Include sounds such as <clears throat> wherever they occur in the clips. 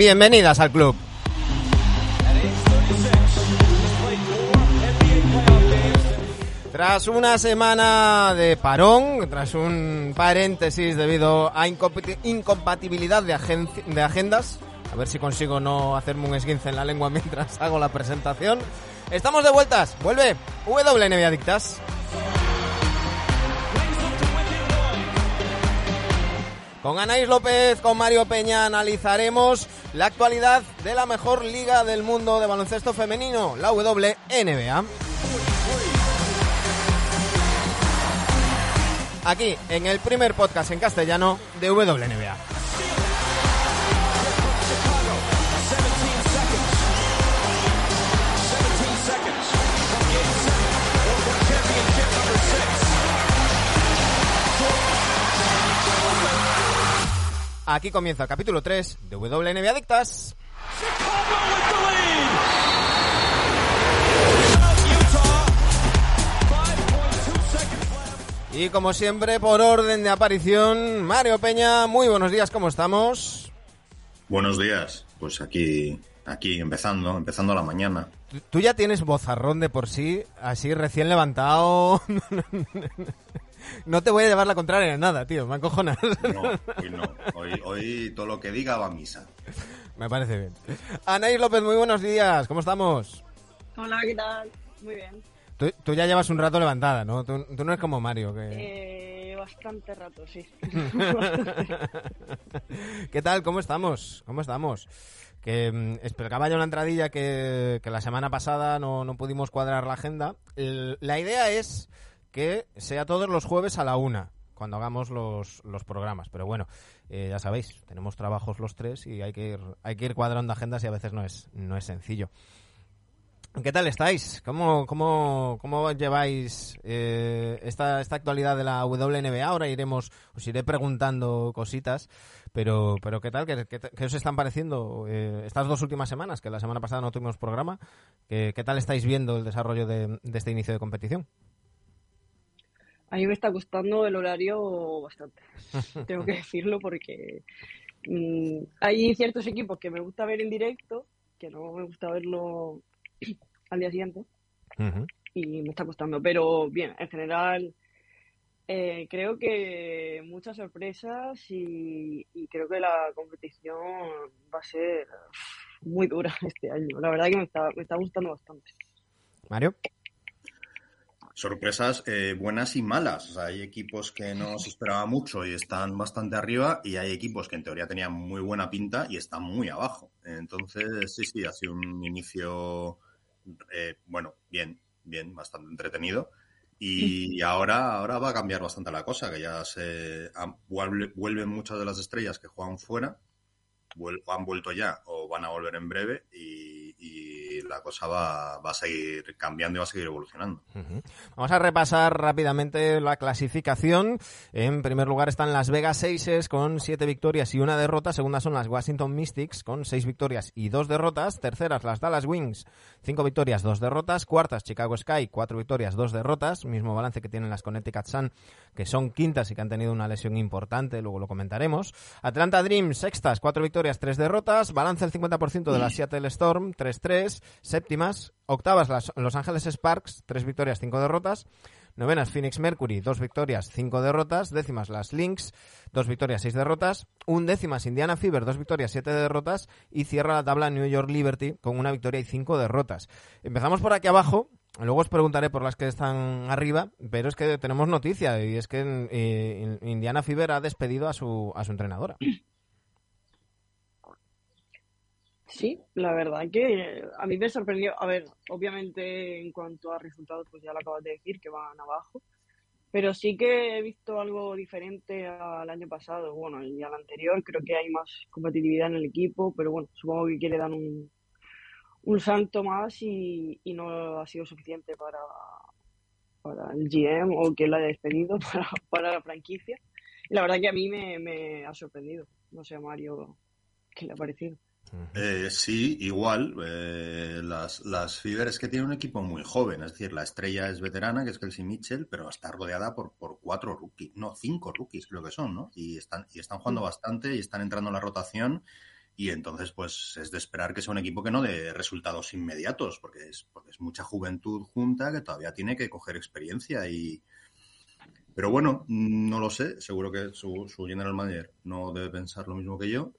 Bienvenidas al club. Tras una semana de parón, tras un paréntesis debido a incompatibilidad de, agendas, a ver si consigo no hacerme un esguince en la lengua <laughs> mientras hago la presentación, estamos de vueltas. Vuelve WNB Adictas. Con Anaís López, con Mario Peña analizaremos la actualidad de la mejor liga del mundo de baloncesto femenino, la WNBA. Aquí, en el primer podcast en castellano de WNBA. Aquí comienza el capítulo 3 de WNB Adictas. Y como siempre, por orden de aparición, Mario Peña, muy buenos días, ¿cómo estamos? Buenos días, pues aquí, aquí empezando, empezando la mañana. Tú ya tienes vozarrón de por sí, así recién levantado. <laughs> No te voy a llevar la contraria en nada, tío, me acojonas. No, hoy no. Hoy, todo lo que diga va a misa. Me parece bien. Anaís López, muy buenos días, ¿cómo estamos? Hola, ¿qué tal? Muy bien. Tú, ya llevas un rato levantada, ¿no? Tú, no eres como Mario. Que... Eh, bastante rato, sí. <laughs> ¿Qué tal? ¿Cómo estamos? ¿Cómo estamos? Que mm, explicaba yo una entradilla que, que la semana pasada no, no pudimos cuadrar la agenda. la idea es que sea todos los jueves a la una cuando hagamos los, los programas. Pero bueno, eh, ya sabéis, tenemos trabajos los tres y hay que ir, hay que ir cuadrando agendas y a veces no es, no es sencillo. ¿Qué tal estáis? ¿Cómo, cómo, cómo lleváis eh, esta, esta actualidad de la WNBA? Ahora iremos, os iré preguntando cositas, pero, pero ¿qué tal? ¿Qué, os están pareciendo eh, estas dos últimas semanas? Que la semana pasada no tuvimos programa. ¿Qué, qué tal estáis viendo el desarrollo de, de este inicio de competición? A mí me está gustando el horario bastante, <laughs> tengo que decirlo, porque mm, hay ciertos equipos que me gusta ver en directo, que no me gusta verlo al día siguiente, y me está gustando. Pero bien, en general, eh, creo que muchas sorpresas y, creo que la competición va a ser muy dura este año. La verdad que me está, me está gustando bastante. Mario sorpresas eh, buenas y malas. hay equipos que no se esperaba mucho y están bastante arriba y hay equipos que en teoría tenían muy buena pinta y están muy abajo. Entonces, sí, sí, ha sido un inicio, eh, bueno, bien, bien, bastante entretenido. Y ahora, ahora va a cambiar bastante la cosa, que ya se vuelven muchas de las estrellas que juegan fuera, han vuelto ya o van a volver en breve y la cosa va, va, a seguir cambiando y va a seguir evolucionando. Vamos a repasar rápidamente la clasificación. En primer lugar están las Vegas Aces con siete victorias y una derrota. Segunda son las Washington Mystics con seis victorias y dos derrotas. Terceras las Dallas Wings, cinco victorias, dos derrotas. Cuartas Chicago Sky, cuatro victorias, dos derrotas. Mismo balance que tienen las Connecticut Sun, que son quintas y que han tenido una lesión importante. Luego lo comentaremos. Atlanta Dream, sextas, cuatro victorias, tres derrotas. Balance el 50% de la Seattle Storm, 3-3 séptimas, octavas las Los Ángeles Sparks, tres victorias, cinco derrotas, novenas Phoenix Mercury, dos victorias, cinco derrotas, décimas las Lynx, dos victorias, seis derrotas, undécimas Indiana Fever, dos victorias, siete derrotas. Y cierra la tabla New York Liberty con una victoria y cinco derrotas. Empezamos por aquí abajo, Luego os preguntaré por las que están arriba, pero es que tenemos noticia y es que eh, Indiana Fever ha despedido a su, a su entrenadora. <clears throat> Sí, la verdad que a mí me sorprendió. A ver, obviamente en cuanto a resultados, pues ya lo acabas de decir, que van abajo. Pero sí que he visto algo diferente al año pasado, bueno, y al anterior. Creo que hay más competitividad en el equipo, pero bueno, supongo que quiere dar un, un salto más y, no ha sido suficiente para, para el GM o que lo haya despedido <laughs> para, para la franquicia. Y la verdad que a mí me, me ha sorprendido. No sé, Mario, ¿qué le ha parecido? Eh, sí, igual. Eh, las, las Fever es que tiene un equipo muy joven, es decir, la estrella es veterana, que es Kelsey Mitchell, pero está rodeada por, por cuatro rookies, no, cinco rookies creo que son, ¿no? Y están, y están jugando bastante y están entrando en la rotación y entonces pues es de esperar que sea un equipo que no dé resultados inmediatos, porque es, porque es mucha juventud junta que todavía tiene que coger experiencia y... Pero bueno, no lo sé, seguro que su, su general manager no debe pensar lo mismo que yo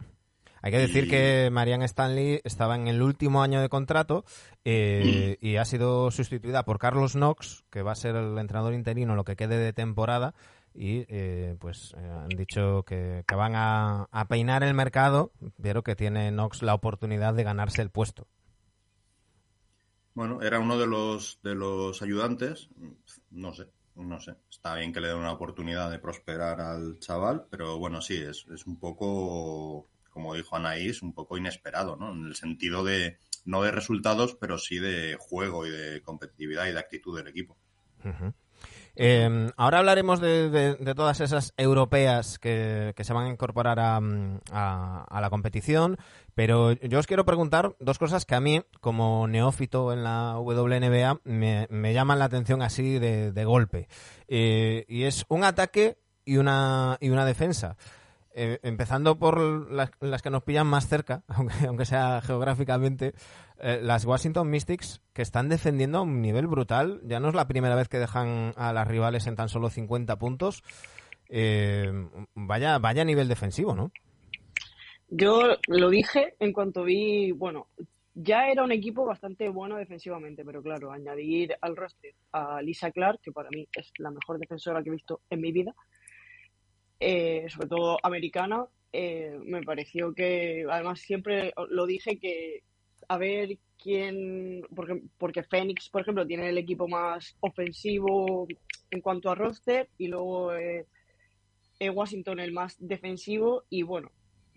hay que decir que Marianne Stanley estaba en el último año de contrato eh, y ha sido sustituida por Carlos Knox, que va a ser el entrenador interino lo que quede de temporada. Y eh, pues eh, han dicho que, van a, peinar el mercado, pero que tiene Knox la oportunidad de ganarse el puesto. Bueno, era uno de los, de los ayudantes. No sé, no sé. Está bien que le den una oportunidad de prosperar al chaval, pero bueno, sí, es, es un poco como dijo Anaís, un poco inesperado, ¿no? En el sentido de, no de resultados, pero sí de juego y de competitividad y de actitud del equipo. Em, ahora hablaremos de, todas esas europeas que, se van a incorporar a, la competición, pero yo os quiero preguntar dos cosas que a mí, como neófito en la WNBA, me, llaman la atención así de, golpe. Eh, y es un ataque y una, y una defensa. Eh, empezando por las, que nos pillan más cerca, <laughs> aunque, aunque sea geográficamente, eh, las Washington Mystics que están defendiendo a un nivel brutal. Ya no es la primera vez que dejan a las rivales en tan solo 50 puntos. Eh, vaya, vaya nivel defensivo, ¿no? Yo lo dije en cuanto vi, bueno, ya era un equipo bastante bueno defensivamente, pero claro, añadir al roster a Lisa Clark, que para mí es la mejor defensora que he visto en mi vida, eh, sobre todo americana, eh, me pareció que, además siempre lo dije que a ver quién, porque, porque Phoenix, por ejemplo, tiene el equipo más ofensivo en cuanto a roster y luego eh, Washington el más defensivo y bueno,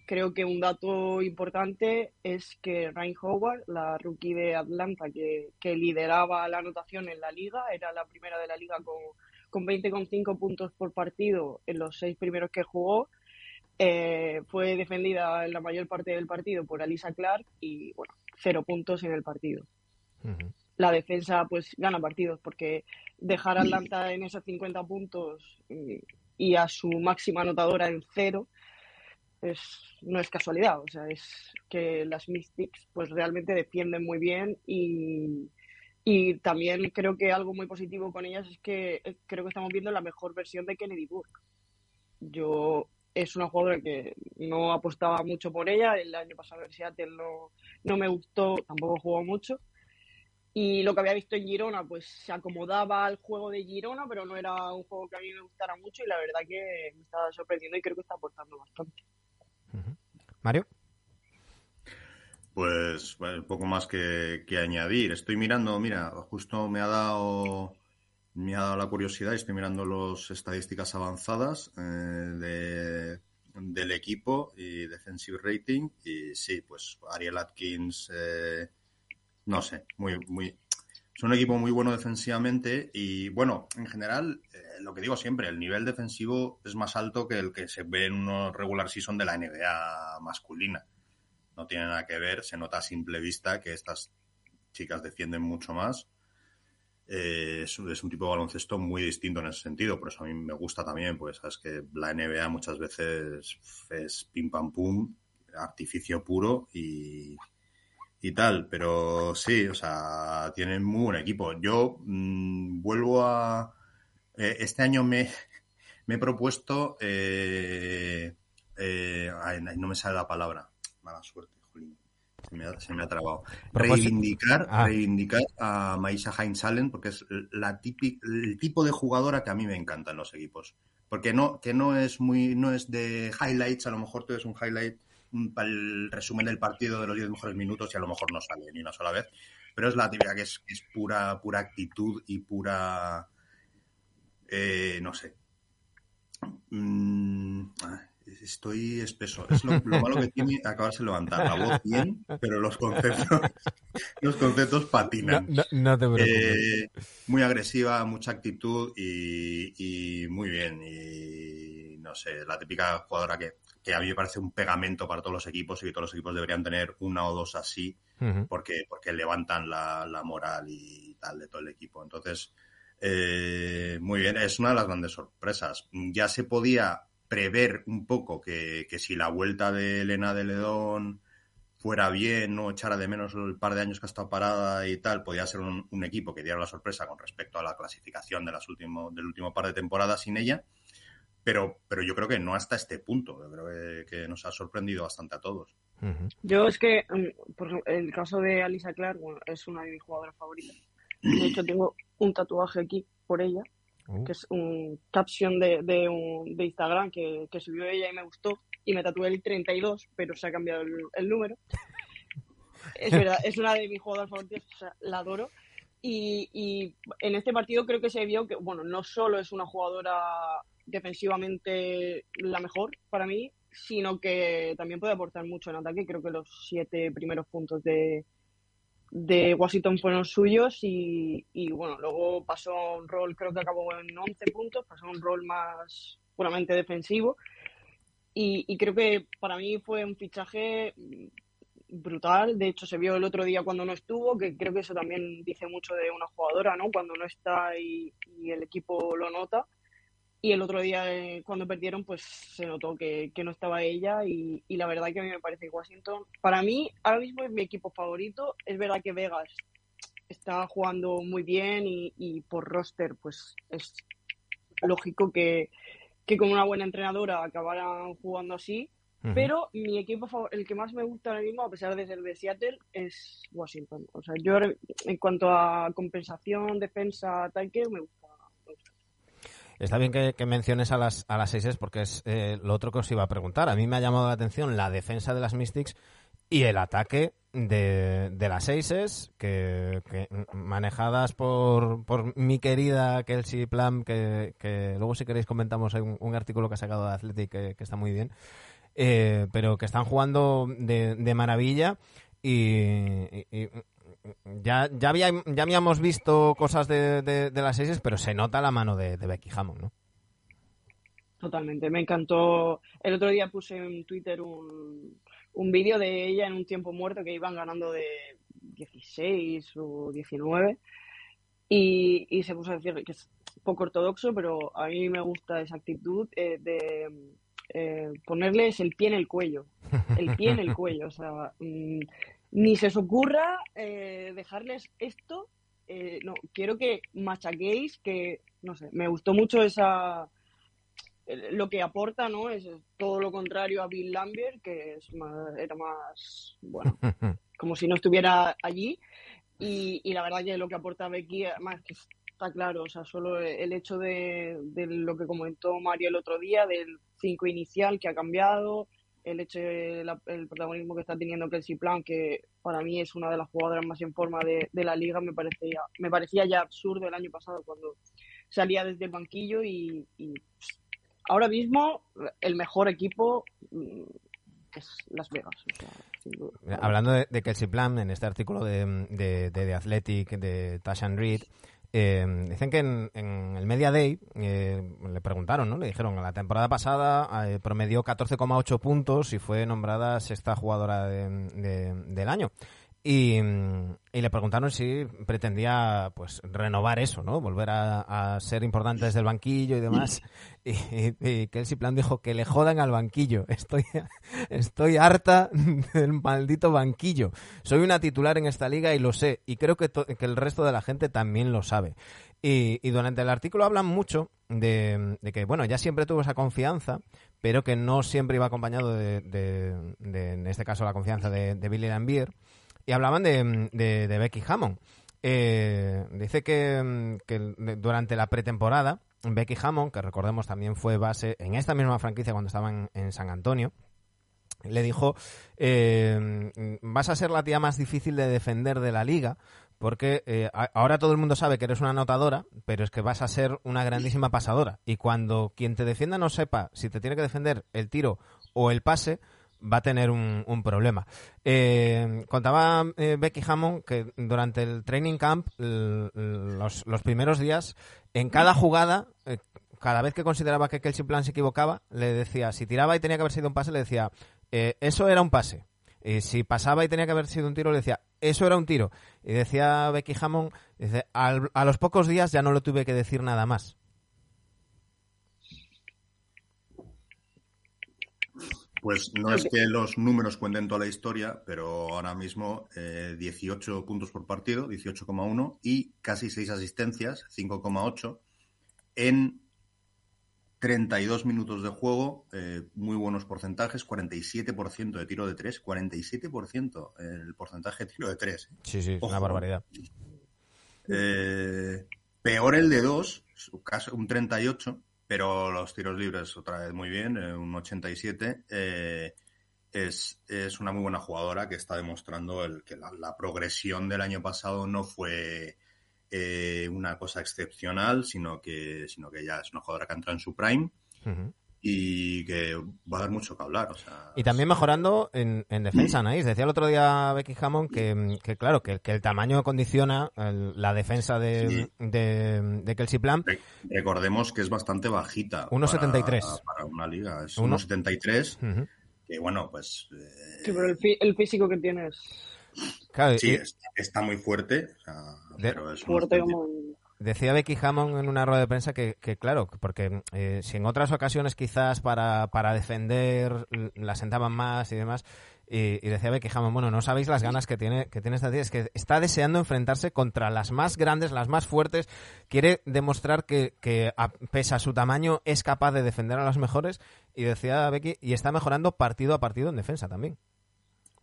creo que un dato importante es que Ryan Howard, la rookie de Atlanta que, que lideraba la anotación en la liga, era la primera de la liga con con 20,5 puntos por partido en los seis primeros que jugó. Eh, fue defendida en la mayor parte del partido por Alisa Clark y, bueno, cero puntos en el partido. La defensa, pues, gana partidos porque dejar a Atlanta en esos 50 puntos y, a su máxima anotadora en cero es, no es casualidad. O sea, es que las Mystics, pues, realmente defienden muy bien y, y también creo que algo muy positivo con ellas es que eh, creo que estamos viendo la mejor versión de Kennedy Burke. Yo es una jugadora que no apostaba mucho por ella. El año pasado en Seattle no, no me gustó, tampoco jugó mucho. Y lo que había visto en Girona, pues se acomodaba al juego de Girona, pero no era un juego que a mí me gustara mucho y la verdad que me estaba sorprendiendo y creo que está aportando bastante. Mario. Pues poco más que, añadir. Estoy mirando, mira, justo me ha dado me ha dado la curiosidad y estoy mirando las estadísticas avanzadas eh, del equipo y defensive rating y sí, pues Ariel Atkins, eh, no sé, muy, muy, es un equipo muy bueno defensivamente y bueno, en general, eh, lo que digo siempre, el nivel defensivo es más alto que el que se ve en unos regular season de la NBA masculina no tiene nada que ver, se nota a simple vista que estas chicas defienden mucho más. Eh, es, un tipo de baloncesto muy distinto en ese sentido, por eso a mí me gusta también, pues sabes que la NBA muchas veces es pim pam pum, artificio puro y, tal, pero sí, o sea, tienen muy buen equipo. Yo mm, vuelvo a... Eh, este año me, me he propuesto... Eh, no me sale la palabra mala suerte, Jolín. Se me ha, se me ha trabado. Reivindicar, ah. reivindicar a Maisa Heinz Allen porque es la el tipo de jugadora que a mí me encanta en los equipos. Porque no, que no es muy, no es de highlights, a lo mejor tú es un highlight para el resumen del partido de los 10 mejores minutos y a lo mejor no sale ni una sola vez. Pero es la típica que es, es pura, pura actitud y pura eh, no sé. Mm, Estoy espeso. Es lo, malo que tiene acabarse de levantar. La voz bien, pero los conceptos, <laughs> los conceptos patinan. No, te preocupes. Eh, muy agresiva, mucha actitud y, muy bien. Y no sé, la típica jugadora que, a mí me parece un pegamento para todos los equipos y que todos los equipos deberían tener una o dos así porque, porque levantan la, la moral y tal de todo el equipo. Entonces, eh, muy bien, es una de las grandes sorpresas. Ya se podía prever un poco que, si la vuelta de Elena de Ledón fuera bien, no echara de menos el par de años que ha estado parada y tal, podía ser un, equipo que diera la sorpresa con respecto a la clasificación de las último, del último par de temporadas sin ella. Pero, pero yo creo que no hasta este punto. Yo creo que, nos ha sorprendido bastante a todos. Yo es que, mm, por el caso de Alisa Clark, es una de mis jugadoras favoritas. De hecho, <clears throat> tengo un tatuaje aquí por ella, uh. que es un caption de, de, un, de Instagram que, que subió ella y me gustó y me tatué el 32, pero se ha cambiado el, número. <laughs> Es verdad, es una de mis jugadoras favoritas, o sea, la adoro. Y, y, en este partido creo que se vio que, bueno, no solo es una jugadora defensivamente la mejor para mí, sino que también puede aportar mucho en ataque. Creo que los siete primeros puntos de, de Washington fueron suyos y, y, bueno, luego pasó un rol, creo que acabó en 11 puntos, pasó un rol más puramente defensivo y, creo que para mí fue un fichaje brutal. De hecho, se vio el otro día cuando no estuvo, que creo que eso también dice mucho de una jugadora, ¿no? Cuando no está y, el equipo lo nota. Y el otro día, eh, cuando perdieron, pues se notó que, no estaba ella. Y, la verdad que a mí me parece que Washington, para mí, ahora mismo es mi equipo favorito. Es verdad que Vegas está jugando muy bien y, y por roster, pues es lógico que, que con una buena entrenadora acabaran jugando así. Pero mi equipo, el que más me gusta ahora mismo, a pesar de ser de Seattle, es Washington. O sea, yo en cuanto a compensación, defensa, ataque, me gusta. Está bien que, menciones a las, a las seises porque es eh, lo otro que os iba a preguntar. A mí me ha llamado la atención la defensa de las Mystics y el ataque de, de las Aces, que, manejadas por, por, mi querida Kelsey Plum, que, que, luego si queréis comentamos un, artículo que ha sacado de Athletic que, está muy bien, eh, pero que están jugando de, de maravilla y, ya, ya, había, ya habíamos visto cosas de, de, las Aces, pero se nota la mano de, Becky Hammond, ¿no? Totalmente, me encantó. El otro día puse en Twitter un, un vídeo de ella en un tiempo muerto que iban ganando de 16 o 19 y, y se puso a decir que es poco ortodoxo, pero a mí me gusta esa actitud eh, de eh, ponerles el pie en el cuello, el pie en el cuello, o sea, mm, ni se os ocurra eh, dejarles esto, no, quiero que machaquéis, que, no sé, me gustó mucho esa lo que aporta no es todo lo contrario a Bill Lambert que es era más bueno <laughs> como si no estuviera allí. Y, y, la verdad que lo que aporta Becky más que está claro o sea solo el hecho de, de lo que comentó Mario el otro día del 5 inicial que ha cambiado el hecho del el protagonismo que está teniendo Kelsey Plan que para mí es una de las jugadoras más en forma de, de la liga me parecía me parecía ya absurdo el año pasado cuando salía desde el banquillo y, y ahora mismo el mejor equipo mm, es Las Vegas. Hablando de, Kelsey Plum, en este artículo de, de, de Athletic, de Tashan Reed, eh, dicen que en, el Media Day eh, le preguntaron, ¿no? Le dijeron, la temporada pasada eh, promedió 14,8 puntos y fue nombrada sexta jugadora del año. Y, le preguntaron si pretendía pues renovar eso, ¿no? Volver a, ser importante desde el banquillo y demás. Y, y, Kelsey Plan dijo que le jodan al banquillo. Estoy, estoy harta del maldito banquillo. Soy una titular en esta liga y lo sé. Y creo que, que el resto de la gente también lo sabe. Y, durante el artículo hablan mucho de, que, bueno, ya siempre tuvo esa confianza, pero que no siempre iba acompañado de, en este caso, la confianza de, Billy Lambier y hablaban de, de, Becky Hammond. Eh, dice que, durante la pretemporada, Becky Hammond, que recordemos también fue base en esta misma franquicia cuando estaban en San Antonio, le dijo, eh, vas a ser la tía más difícil de defender de la liga, porque eh, ahora todo el mundo sabe que eres una anotadora, pero es que vas a ser una grandísima pasadora. Y cuando quien te defienda no sepa si te tiene que defender el tiro o el pase, va a tener un, problema. Eh, contaba eh, Becky Hammond que durante el training camp, los, primeros días, en cada jugada, eh, cada vez que consideraba que Kelsey Plan se equivocaba, le decía, si tiraba y tenía que haber sido un pase, le decía, eso era un pase. Y si pasaba y tenía que haber sido un tiro, le decía, eso era un tiro. Y decía Becky Hammond, a los pocos días ya no lo tuve que decir nada más. Pues no es que los números cuenten toda la historia, pero ahora mismo 18 eh, puntos por partido, 18,1 y casi 6 asistencias, 5,8 en 32 minutos de juego, eh, muy buenos porcentajes, 47% de tiro de 3, 47% el porcentaje de tiro de 3. Sí, sí, una barbaridad. Eh, peor el de 2, un 38, pero los tiros libres otra vez muy bien, eh, un 87. es, es, una muy buena jugadora que está demostrando el, que la progresión del año pasado no fue eh, una cosa excepcional, sino que, sino que ya es una jugadora que entra en su prime. Y que va a dar mucho que hablar. y también mejorando en, defensa, ¿no? Decía el otro día Becky Hammond que, claro, que, el tamaño condiciona la defensa de, de, Kelsey Plan. Recordemos que es bastante bajita. 1,73. Para, una liga. Es 1,73. Que bueno, pues. Sí, pero el, el físico que tienes sí, está, muy fuerte. fuerte Decía Becky Hammond en una rueda de prensa que, claro, porque eh, si en otras ocasiones quizás para, para defender la sentaban más y demás, y, decía Becky Hammond, bueno, no sabéis las ganas que tiene, que tiene esta tía, es que está deseando enfrentarse contra las más grandes, las más fuertes, quiere demostrar que, que a, pese a su tamaño es capaz de defender a las mejores, y decía Becky, y está mejorando partido a partido en defensa también.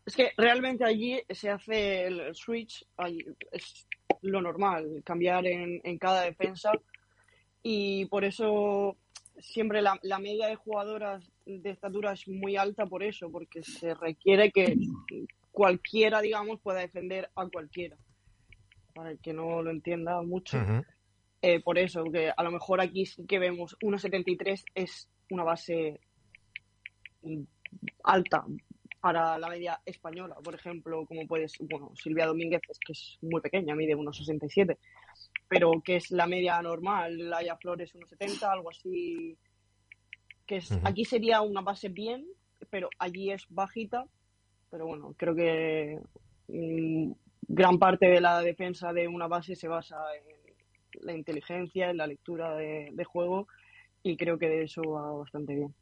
Es que realmente allí se hace el switch, lo normal, cambiar en, cada defensa y por eso siempre la, media de jugadoras de estatura es muy alta por eso, porque se requiere que cualquiera, digamos, pueda defender a cualquiera. Para el que no lo entienda mucho. Eh, por eso, que a lo mejor aquí sí que vemos 1.73 es una base alta, para la media española, por ejemplo, como puedes, bueno, Silvia Domínguez es que es muy pequeña, mide 1,67, pero que es la media normal, Laia Flores 1,70, algo así, que es, aquí sería una base bien, pero allí es bajita, pero bueno, creo que mm, gran parte de la defensa de una base se basa en la inteligencia, en la lectura de, de juego, y creo que de eso va bastante bien.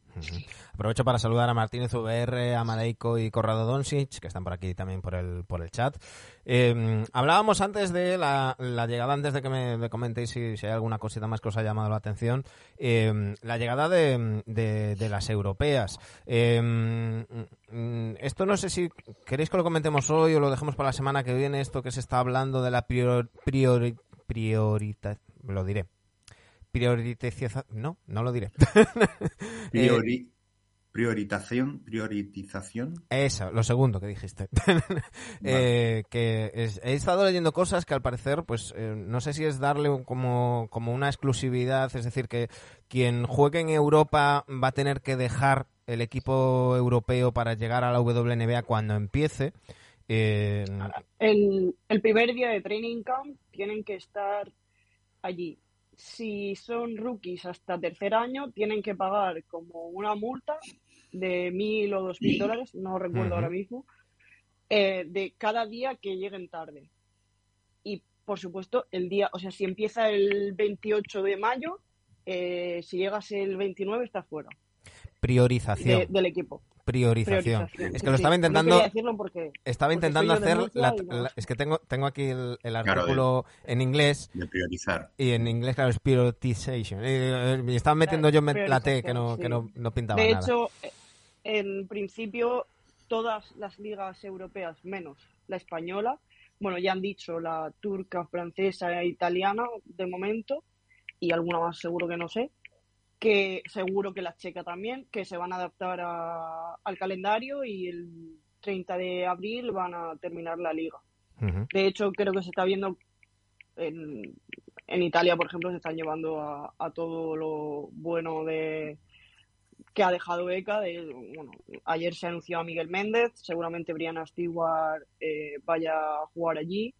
Aprovecho para saludar a Martínez VR, a Madeico y Corrado Doncic, que están por aquí también por el, por el chat. Em, hablábamos antes de la, llegada, antes de que me, comentéis si, hay alguna cosita más que os ha llamado la atención, em, la llegada de, las europeas. Mm, esto no sé si queréis que lo comentemos hoy o lo dejemos para la semana que viene, esto que se está hablando de la prior, priori, lo diré prioritización. No, no lo diré. <laughs> Priori... Prioritación, prioritización. Eso, lo segundo que dijiste. <laughs> Eh, que he estado leyendo cosas que al parecer, pues eh, no sé si es darle como, como una exclusividad, es decir, que quien juegue en Europa va a tener que dejar el equipo europeo para llegar a la WNBA cuando empiece. Eh, el, el primer día de training camp tienen que estar allí si son rookies hasta tercer año, tienen que pagar como una multa de mil o dos mil dólares, no recuerdo ahora mismo, eh, de cada día que lleguen tarde. Y por supuesto, el día, o sea, si empieza el 28 de mayo, eh, si llegas el 29, estás fuera. Priorización. del equipo priorización. Es que lo estaba intentando. estaba intentando hacer. es que tengo, tengo aquí el, artículo en inglés. De priorizar. Y en inglés, claro, es prioritization. Y, estaba metiendo yo la T que no, que no, no pintaba de nada. De hecho, en principio, todas las ligas europeas, menos la española, bueno, ya han dicho la turca, francesa e italiana de momento, y alguna más seguro que no sé, que seguro que la checa también, que se van a adaptar al calendario y el 30 de abril van a terminar la liga. De hecho, creo que se está viendo en, en Italia, por ejemplo, se están llevando a, todo lo bueno de que ha dejado ECA. De, bueno, ayer se anunció a Miguel Méndez, seguramente Brianna Stewart eh, vaya a jugar allí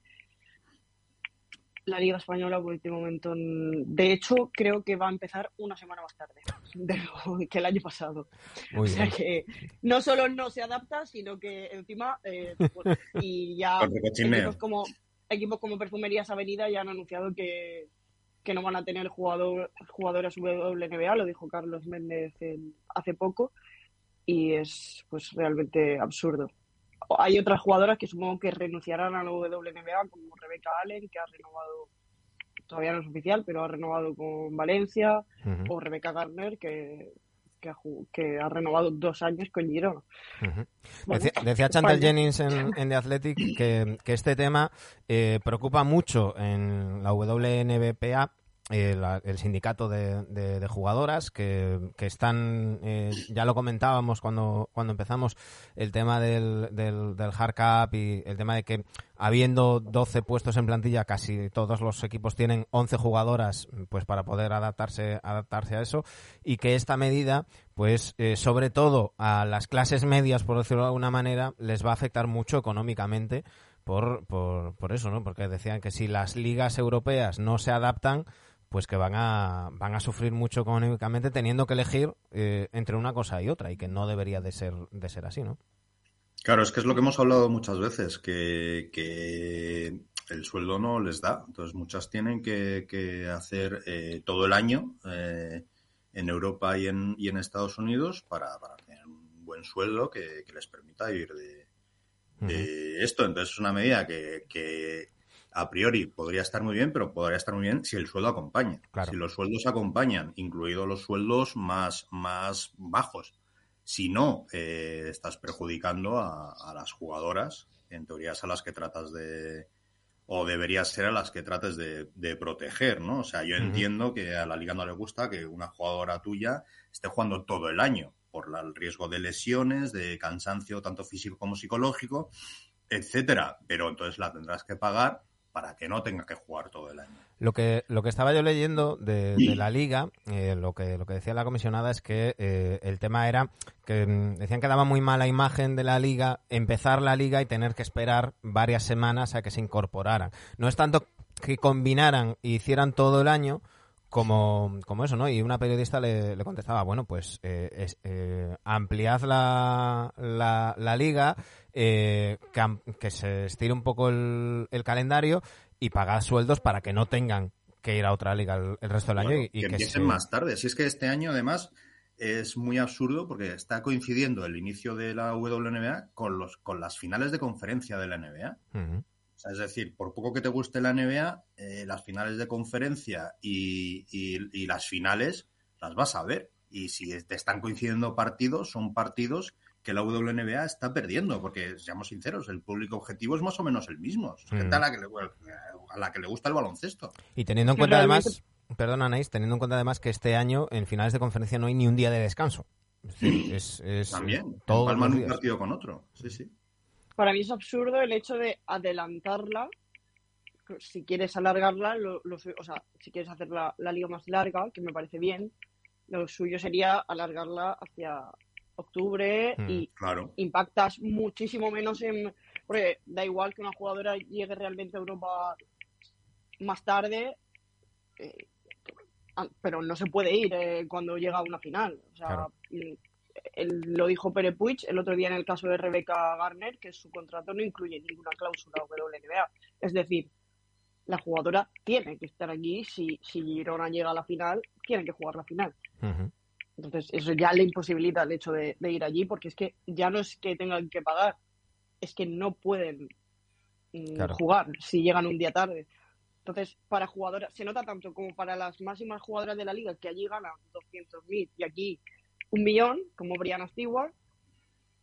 la Liga Española por este momento. De hecho, creo que va a empezar una semana más tarde <laughs> que el año pasado. o sea que no solo no se adapta, sino que encima eh, pues, y ya <laughs> equipos como equipos como Perfumerías Avenida ya han anunciado que, que no van a tener jugador, jugadoras WNBA, lo dijo Carlos Méndez hace poco. y es pues realmente absurdo. Hay otras jugadoras que supongo que renunciarán a la WNBA, como Rebecca Allen, que ha renovado, todavía no es oficial, pero ha renovado con Valencia, o Rebecca Garner, que, que, ha, renovado dos años con Girona. decía, Chantal Jennings en, <laughs> The Athletic que, este tema eh, preocupa mucho en la WNBPA el, sindicato de, jugadoras que, están, eh, ya lo comentábamos cuando, cuando empezamos, el tema del, del, del hard cap y el tema de que habiendo 12 puestos en plantilla, casi todos los equipos tienen 11 jugadoras pues para poder adaptarse, adaptarse a eso y que esta medida, pues eh, sobre todo a las clases medias, por decirlo de alguna manera, les va a afectar mucho económicamente por, por, por eso, ¿no? Porque decían que si las ligas europeas no se adaptan, pues que van a, van a sufrir mucho económicamente teniendo que elegir eh, entre una cosa y otra y que no debería de ser, de ser así, ¿no? Claro, es que es lo que hemos hablado muchas veces, que, que el sueldo no les da. Entonces muchas tienen que, hacer eh, todo el año eh, en Europa y en, y en Estados Unidos para, para tener un buen sueldo que, les permita vivir de, de esto. Entonces es una medida que, que a priori podría estar muy bien, pero podría estar muy bien si el sueldo acompaña. Si los sueldos acompañan, incluidos los sueldos más, más bajos. Si no, eh, estás perjudicando a, las jugadoras, en teoría es a las que tratas de, o deberías ser a las que trates de, proteger, ¿no? O sea, yo entiendo que a la liga no le gusta que una jugadora tuya esté jugando todo el año por el riesgo de lesiones, de cansancio tanto físico como psicológico, etcétera. Pero entonces la tendrás que pagar para que no tenga que jugar todo el año. Lo que, lo que estaba yo leyendo de, la liga, eh, lo, que, lo que decía la comisionada es que eh, el tema era que mm, decían que daba muy mala imagen de la liga empezar la liga y tener que esperar varias semanas a que se incorporaran. No es tanto que combinaran y hicieran todo el año, como, como eso, ¿no? Y una periodista le, contestaba, bueno, pues eh, ampliad la, la, la liga, eh, que, se estire un poco el, calendario y pagar sueldos para que no tengan que ir a otra liga el, resto del año. Y, que, empiecen más tarde. Si es que este año, además, es muy absurdo porque está coincidiendo el inicio de la WNBA con, los, con las finales de conferencia de la NBA. es decir, por poco que te guste la NBA, eh, las finales de conferencia y, y, las finales las vas a ver. Y si te están coincidiendo partidos, son partidos que la WNBA está perdiendo, porque seamos sinceros, el público objetivo es más o menos el mismo. Es gente a, la que le, a la que le gusta el baloncesto. Y teniendo en cuenta además, perdón Anaís, teniendo en cuenta además que este año en finales de conferencia no hay ni un día de descanso. Es, <clears throat> También, todo palman un partido con otro. Sí, sí. Para mí es absurdo el hecho de adelantarla si quieres alargarla, o sea, si quieres hacer la, la, liga más larga, que me parece bien, lo suyo sería alargarla hacia octubre mm, y impactas muchísimo menos en... Porque da igual que una jugadora llegue realmente a Europa más tarde, eh, pero no se puede ir eh, cuando llega a una final. O sea, lo dijo Pere Puig el otro día en el caso de Rebecca Garner, que su contrato no incluye ninguna cláusula WNBA. Es decir, la jugadora tiene que estar aquí. Si, si Girona llega a la final, tiene que jugar la final. Entonces, eso ya le imposibilita el hecho de, ir allí, porque es que ya no es que tengan que pagar, es que no pueden mm, jugar si llegan un día tarde. Entonces, para jugadoras, se nota tanto como para las máximas jugadoras de la liga, que allí ganan 200.000 y aquí un millón, como Brianna Stewart,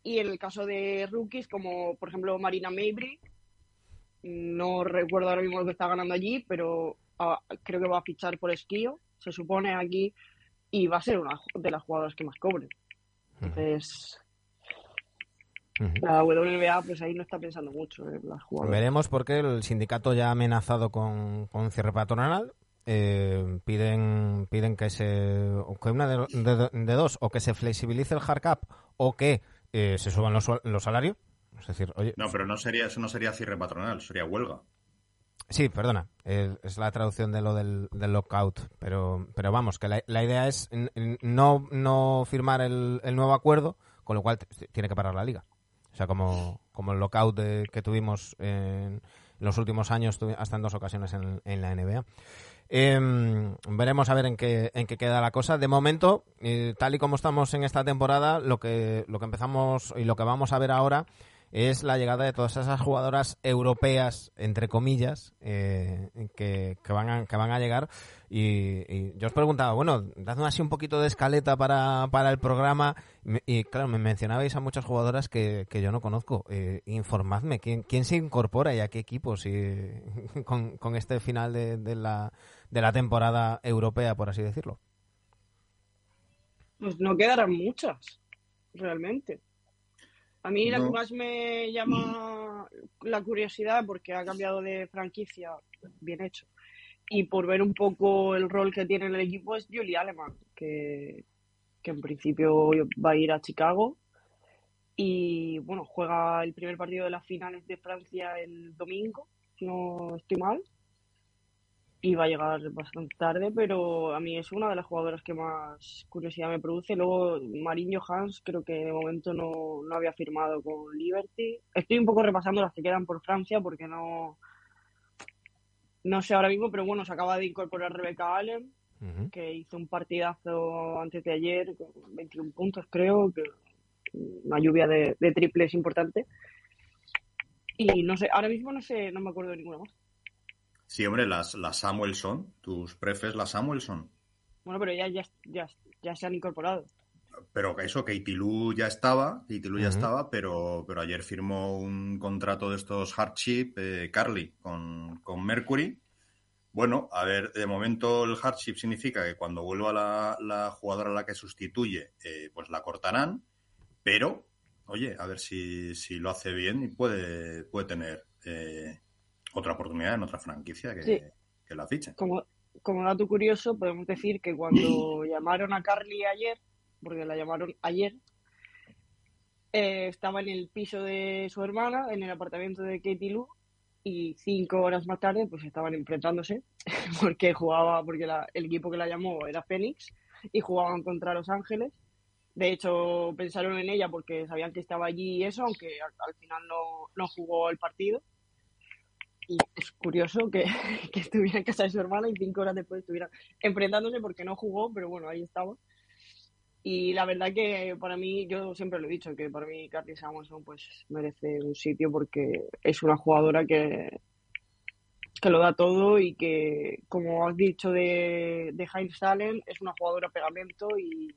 y en el caso de rookies, como por ejemplo Marina Mabry, no recuerdo ahora mismo lo que está ganando allí, pero ah, creo que va a fichar por esquío, se supone aquí y va a ser una de las jugadoras que más cobre. Entonces, la WNBA, pues ahí no está pensando mucho en las jugadoras. Veremos porque el sindicato ya ha amenazado con, con cierre patronal. Eh, piden piden que se que una de, dos o que se flexibilice el hard cap o que eh, se suban los, los salarios es decir oye no pero no sería eso no sería cierre patronal sería huelga Sí, perdona, es la traducción de lo del, lockout, pero, pero vamos, que la, idea es no, no firmar el, nuevo acuerdo, con lo cual tiene que parar la liga. O sea, como, como el lockout que tuvimos en los últimos años, hasta en dos ocasiones en, la NBA. Em, veremos a ver en qué, en qué queda la cosa. De momento, eh, tal y como estamos en esta temporada, lo que, lo que empezamos y lo que vamos a ver ahora es la llegada de todas esas jugadoras europeas, entre comillas, eh, que, van a, que van a llegar. Y, yo os preguntaba, bueno, dadme así un poquito de escaleta para, para el programa. Y claro, me mencionabais a muchas jugadoras que, que yo no conozco. Eh, informadme, ¿quién, ¿quién se incorpora y a qué equipos <laughs> y, con, con este final de, la, de la temporada europea, por así decirlo? Pues no quedarán muchas, realmente. A mí no. la que más me llama la curiosidad, porque ha cambiado de franquicia, bien hecho, y por ver un poco el rol que tiene en el equipo es Julie Aleman, que, que en principio va a ir a Chicago. Y bueno, juega el primer partido de las finales de Francia el domingo, no estoy mal va a llegar bastante tarde, pero a mí es una de las jugadoras que más curiosidad me produce. Luego, Mariño Hans, creo que de momento no, no, había firmado con Liberty. Estoy un poco repasando las que quedan por Francia porque no, no sé ahora mismo, pero bueno, se acaba de incorporar Rebecca Allen, uh -huh. que hizo un partidazo antes de ayer, con 21 puntos creo, que una lluvia de, de triples importante. Y no sé, ahora mismo no sé, no me acuerdo de ninguna más. Sí, hombre, las, las Samuelson, tus prefes, las Samuelson. Bueno, pero ya, ya, ya, ya se han incorporado. Pero eso, Katie Lou ya estaba, Katie Lou uh -huh. ya estaba, pero, pero ayer firmó un contrato de estos hardship, eh, Carly, con, con Mercury. Bueno, a ver, de momento el hardship significa que cuando vuelva la, la jugadora a la que sustituye, eh, pues la cortarán, pero, oye, a ver si, si lo hace bien y puede, puede tener eh, otra oportunidad en otra franquicia que, sí. que la fiche. Como, como dato curioso, podemos decir que cuando <clears throat> llamaron a Carly ayer, porque la llamaron ayer, eh, estaba en el piso de su hermana, en el apartamento de Katie Lou, y cinco horas más tarde pues estaban enfrentándose, <laughs> porque jugaba, porque la, el equipo que la llamó era Phoenix, y jugaban contra Los Ángeles. De hecho, pensaron en ella porque sabían que estaba allí y eso, aunque al, al final no, no jugó el partido y es curioso que, <laughs> que, estuviera en casa de su hermana y cinco horas después estuviera enfrentándose porque no jugó, pero bueno, ahí estaba. Y la verdad que para mí, yo siempre lo he dicho, que para mí Carly Samuelson pues merece un sitio porque es una jugadora que, que lo da todo y que, como has dicho de, de Heinz Allen, es una jugadora pegamento y,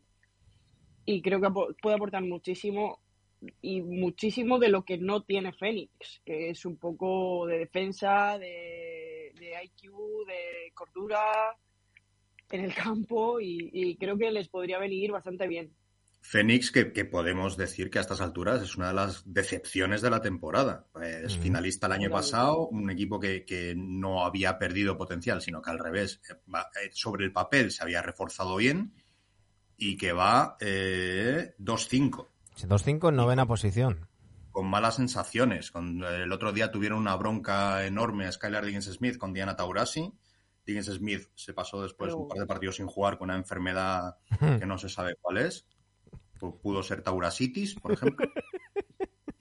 y creo que puede aportar muchísimo y muchísimo de lo que no tiene Fénix, que es un poco de defensa, de, de IQ, de cordura en el campo y, y, creo que les podría venir bastante bien. Fénix, que, que, podemos decir que a estas alturas es una de las decepciones de la temporada. Es mm. finalista el año pasado, un equipo que, que, no había perdido potencial, sino que al revés, eh, sobre el papel se había reforzado bien y que va eh, 2-5 2-5 en novena posición. Con malas sensaciones. Con, el otro día tuvieron una bronca enorme a Skylar Diggins Smith con Diana Taurasi. Diggins Smith se pasó después Pero... un par de partidos sin jugar con una enfermedad que no se sabe cuál es. Pudo ser taurasitis, por ejemplo. <laughs>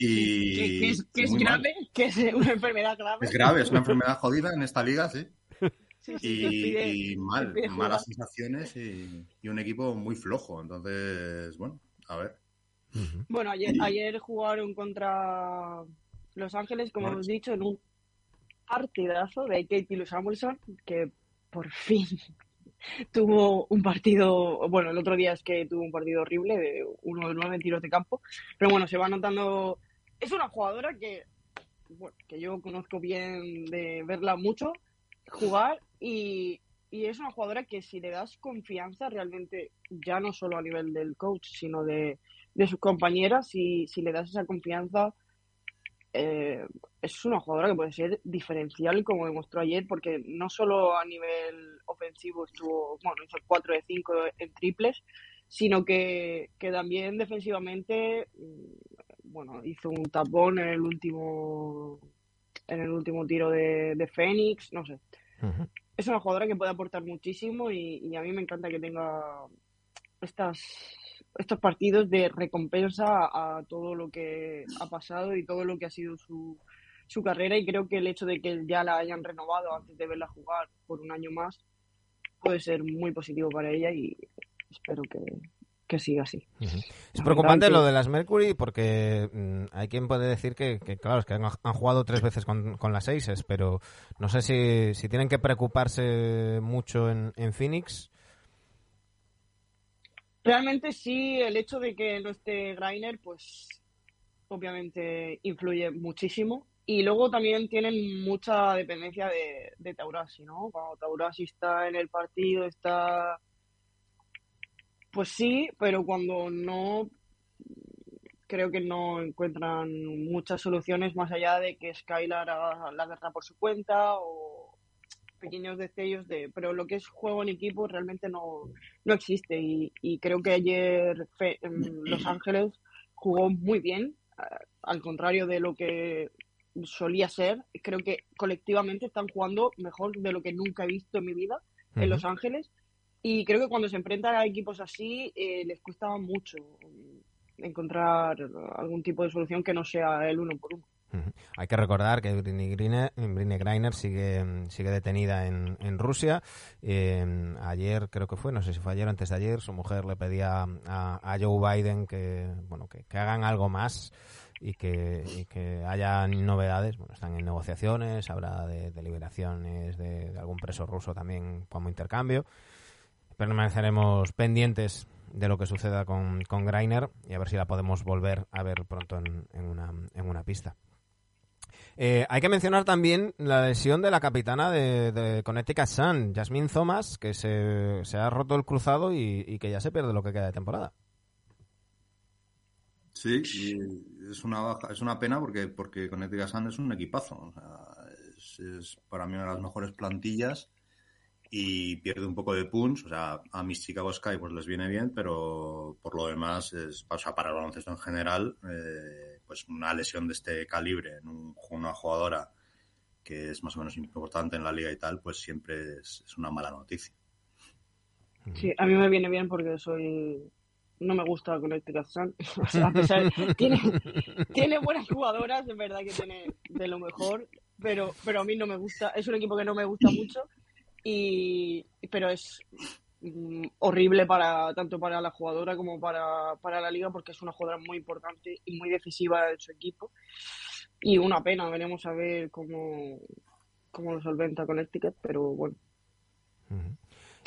Y... ¿Qué, qué es, qué es grave? ¿Qué es una enfermedad grave? Es grave, es una enfermedad jodida en esta liga, sí. <laughs> Sí, sí, y, pide, y, mal, malas sensaciones y, y, un equipo muy flojo. Entonces, bueno, a ver. Uh -huh. Bueno, ayer, ayer, jugaron contra Los Ángeles, como hemos dicho, en un partidazo de Katie Samuelson, que por fin <laughs> tuvo un partido, bueno, el otro día es que tuvo un partido horrible de uno de nueve tiros de campo, pero bueno, se va notando, es una jugadora que, bueno, que yo conozco bien de verla mucho jugar y, y es una jugadora que si le das confianza realmente, ya no solo a nivel del coach, sino de, de sus compañeras, si, si le das esa confianza, eh, es una jugadora que puede ser diferencial, como demostró ayer, porque no solo a nivel ofensivo estuvo, bueno, hizo 4 de 5 en triples, sino que, que también defensivamente, mm, bueno, hizo un tapón en el último en el último tiro de, de Fénix, no sé. Uh -huh. Es una jugadora que puede aportar muchísimo y, y a mí me encanta que tenga estas estos partidos de recompensa a, todo lo que ha pasado y todo lo que ha sido su, su carrera y creo que el hecho de que ya la hayan renovado antes de verla jugar por un año más puede ser muy positivo para ella y espero que, que siga así. Es preocupante lo de las Mercury porque mm, hay quien puede decir que, claro, es que han, jugado tres veces con, con las Aces, pero no sé si, si tienen que preocuparse mucho en, en Phoenix. Realmente sí, el hecho de que no esté Greiner, pues obviamente influye muchísimo. Y luego también tienen mucha dependencia de, de Taurasi, ¿no? Cuando Taurasi está en el partido, está pues sí, pero cuando no, creo que no encuentran muchas soluciones más allá de que Skylar haga la guerra por su cuenta o pequeños destellos de pero lo que es juego en equipo realmente no, no existe. Y, y creo que ayer en Los Ángeles jugó muy bien al contrario de lo que solía ser. Creo que colectivamente están jugando mejor de lo que nunca he visto en mi vida en Los Ángeles. Y creo que cuando se enfrentan a equipos así, eh, les cuesta mucho encontrar algún tipo de solución que no sea el uno por uno. Hay que recordar que Britney Greiner, sigue, sigue detenida en, en Rusia. Eh, ayer, creo que fue, no sé si fue ayer o antes de ayer, su mujer le pedía a, Joe Biden que, bueno, que, hagan algo más y que, y haya novedades. Bueno, están en negociaciones, habrá de, de liberaciones de algún preso ruso también como intercambio permaneceremos pendientes de lo que suceda con, Greiner y a ver si la podemos volver a ver pronto en, una, en una pista. Eh, hay que mencionar también la lesión de la capitana de, Connecticut Sun, Jasmine Thomas, que se, se ha roto el cruzado y, que ya se pierde lo que queda de temporada. Sí, es una baja, es una pena porque, porque Connecticut Sun es un equipazo. es, es, para mí una de las mejores plantillas y pierde un poco de punch. O sea, a mis Chicago Sky pues les viene bien, pero por lo demás, es, o sea, para el baloncesto en general, eh, pues una lesión de este calibre en una jugadora que es más o menos importante en la liga y tal, pues siempre es, una mala noticia. Sí, a mí me viene bien porque soy no me gusta con Sun. <laughs> o sea, a pesar, tiene, tiene buenas jugadoras, es verdad que tiene de lo mejor, pero, pero a mí no me gusta, es un equipo que no me gusta mucho y, pero es mm, horrible para tanto para la jugadora como para, para la liga porque es una jugadora muy importante y muy decisiva de su equipo. Y una pena veremos a ver cómo, cómo lo solventa con Connecticut pero bueno.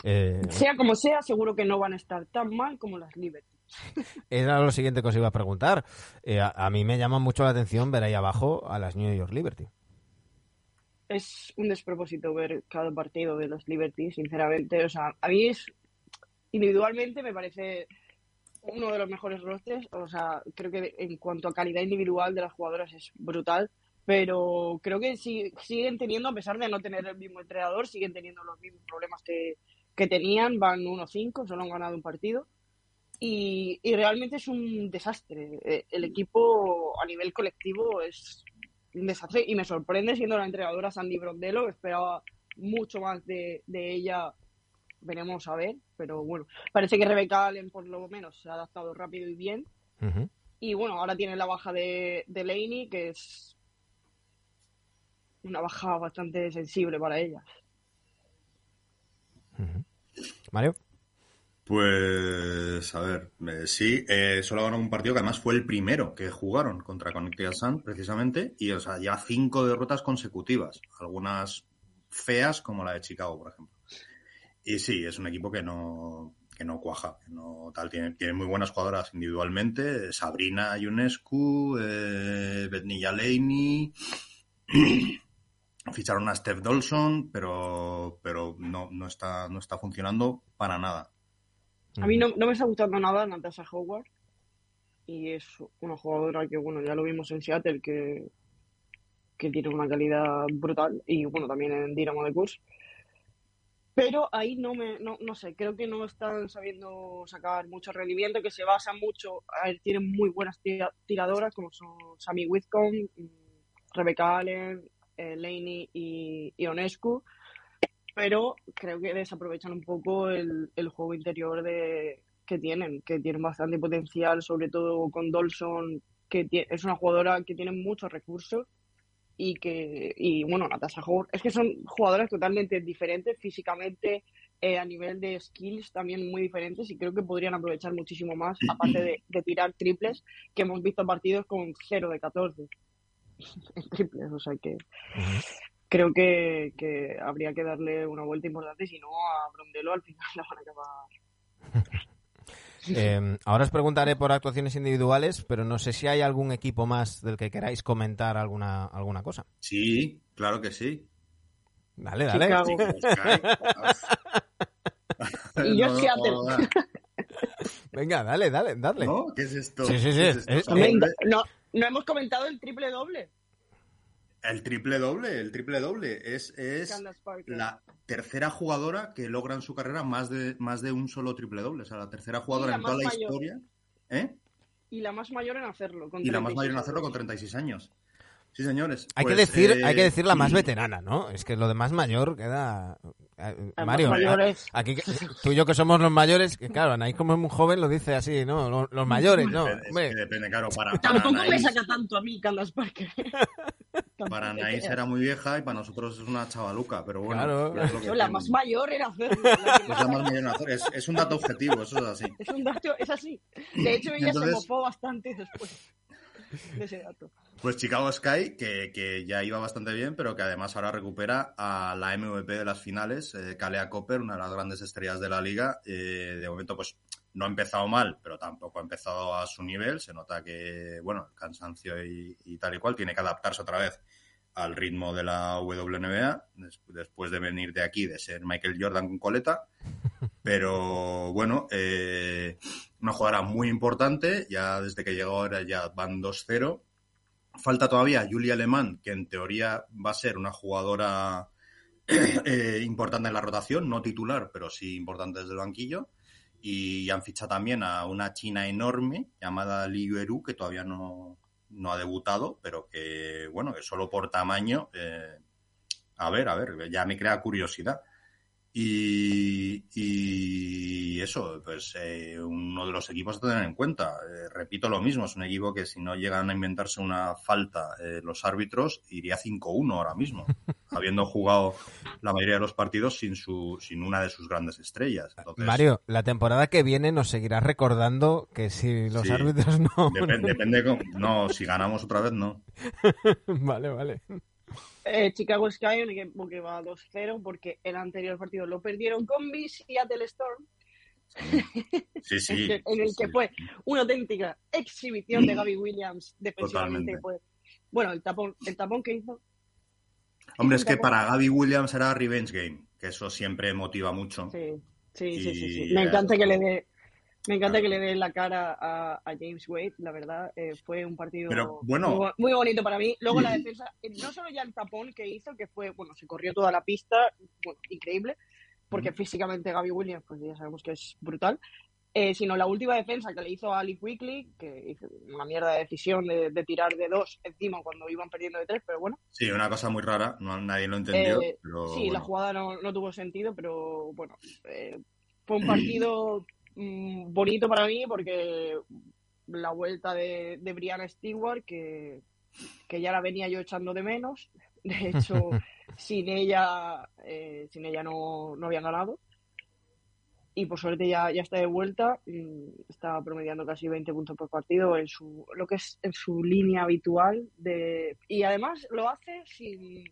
Eh, sea como sea seguro que no van a estar tan mal como las Liberty. <laughs> Era lo siguiente que os iba a preguntar. Eh, a, a, mí me llama mucho la atención ver ahí abajo a las New York Liberty es un despropósito ver cada partido de los Liberty, sinceramente. O sea, a mí es, individualmente me parece uno de los mejores rosters. O sea, creo que en cuanto a calidad individual de las jugadoras es brutal. Pero creo que siguen teniendo, a pesar de no tener el mismo entrenador, siguen teniendo los mismos problemas que, que tenían. Van 1-5, solo han ganado un partido. Y, y, realmente es un desastre. Eh, el equipo a nivel colectivo es y me sorprende siendo la entrenadora Sandy Brondello, esperaba mucho más de, ella, veremos a ver, pero bueno, parece que Rebeca Allen por lo menos se ha adaptado rápido y bien. Y bueno, ahora tiene la baja de, de Laney, que es una baja bastante sensible para ella. Mario. Pues, a ver, eh, sí, eh, solo ganó un partido que además fue el primero que jugaron contra Connecticut Sun, precisamente, y o sea, ya cinco derrotas consecutivas, algunas feas como la de Chicago, por ejemplo. Y sí, es un equipo que no, que no cuaja, que no tal, tiene, tiene muy buenas jugadoras individualmente, Sabrina Ionescu, eh, Betnilla <clears throat> ficharon a Steph Dolson, pero, pero no, no, está, no está funcionando para nada. A mí no, me está gustando nada Natasha Howard. Y es una jugadora que, bueno, ya lo vimos en Seattle, que, que tiene una calidad brutal. Y, bueno, también en Dinamo de Kurs. Pero ahí no me, no, no sé, creo que no están sabiendo sacar mucho rendimiento, que se basa mucho, a ver, tienen muy buenas tiradoras como son Sammy Whitcomb, Rebecca Allen, eh, Laney y Ionescu, pero creo que desaprovechan un poco el, el juego interior de, que tienen, que tienen bastante potencial, sobre todo con Dolson, que es una jugadora que tiene muchos recursos y que, y bueno, Natasha Howard, es que son jugadoras totalmente diferentes físicamente, eh, a nivel de skills también muy diferentes y creo que podrían aprovechar muchísimo más, aparte de, de tirar triples, que hemos visto partidos con 0 de 14 en <laughs> triples, o sea que creo que, que habría que darle una vuelta importante, si no a Brondelo al final <laughs> la van a acabar. <laughs> Eh, ahora os preguntaré por actuaciones individuales, pero no sé si hay algún equipo más del que queráis comentar alguna, alguna cosa. Sí, claro que sí. Dale, dale. Chicago. <laughs> Y yo No, Seattle. joda. Venga, dale, dale, dale. ¿No? ¿Qué es esto? Sí, sí, sí, ¿Qué es esto? es- Hombre, Hombre, No, no hemos comentado el triple doble. El triple doble, el triple doble. Es, es la tercera jugadora que logra en su carrera más de, más de un solo triple doble. O sea, la tercera jugadora la en toda la historia. ¿Eh? Y la más mayor en hacerlo. con Y la más 36 mayor en hacerlo con 36 años. Sí, señores. Hay que Pues, decir, eh, hay que decir la más veterana, ¿no? Es que lo de más mayor queda. eh, La Mario, aquí que- tú y yo que somos los mayores, que claro, Anaís como es muy joven lo dice así, ¿no? Los, los mayores, ¿no? Es Hombre, que depende, claro. Para, para Tampoco me saca tanto a mí Candace Parker. <laughs> Para Anaís era muy vieja y para nosotros es una chavaluca. Pero bueno, Claro. es Yo, la más mayor era hacerlo. la que <laughs> Es más- la más mayor hacer. Es, es un dato objetivo, eso es así. Es un dato, es así. De hecho, ella Entonces- se mofó bastante después de <laughs> ese dato. Pues Chicago Sky, que, que ya iba bastante bien, pero que además ahora recupera a la MVP de las finales, eh, Kalea Copper, una de las grandes estrellas de la liga. Eh, de momento, pues no ha empezado mal, pero tampoco ha empezado a su nivel. Se nota que, bueno, el cansancio y, y tal y cual, tiene que adaptarse otra vez al ritmo de la WNBA, des- después de venir de aquí, de ser Michael Jordan con coleta. <laughs> Pero bueno, eh, una jugadora muy importante, ya desde que llegó ahora ya van 2-0. Falta todavía Julia Alemán, que en teoría va a ser una jugadora <coughs> eh, importante en la rotación, no titular, pero sí importante desde el banquillo. Y han fichado también a una china enorme llamada Liu Eru, que todavía no, no ha debutado, pero que, bueno, que solo por tamaño, eh, a ver, a ver, ya me crea curiosidad. Y, y eso, pues eh, uno de los equipos a tener en cuenta. Eh, repito lo mismo, es un equipo que si no llegan a inventarse una falta eh, los árbitros, iría 5-1 ahora mismo, <laughs> habiendo jugado la mayoría de los partidos sin, su, sin una de sus grandes estrellas. Entonces, Mario, la temporada que viene nos seguirás recordando que si los Sí. árbitros no. Depende, no, si ganamos otra vez, no. <laughs> vale, vale. Eh, Chicago Sky, un equipo que va 2-0 porque el anterior partido lo perdieron con mi Seattle Storm, <laughs> Sí, sí. <laughs> en el que sí. fue una auténtica exhibición de Gaby Williams defensivamente. Totalmente. Fue, bueno, el tapón, el tapón que hizo. Hombre, es que para Gaby Williams era Revenge Game, que eso siempre motiva mucho. Sí, sí, sí, sí, sí. Me encanta que le dé. Me encanta que le dé la cara a, a James Wade, la verdad. eh, fue un partido Pero, bueno. muy, bo- muy bonito para mí. Luego la defensa, eh, no solo ya el tapón que hizo, que fue, bueno, se corrió toda la pista, bueno, increíble, porque físicamente Gaby Williams, pues ya sabemos que es brutal, eh, sino la última defensa que le hizo a Ali Quickly, que hizo una mierda de decisión de, de tirar de dos encima cuando iban perdiendo de tres, pero bueno. Sí, una cosa muy rara, no, nadie lo entendió. Eh, pero sí, bueno. la jugada no, no tuvo sentido, pero bueno, fue un partido mm, bonito para mí porque la vuelta de, de Brianna Stewart, que, que ya la venía yo echando de menos. <laughs> De hecho, <laughs> sin ella, eh, sin ella no, no habían ganado. Y por suerte ya, ya está de vuelta. mm, Está promediando casi 20 puntos por partido en su, lo que es en su línea habitual. De, y además lo hace sin,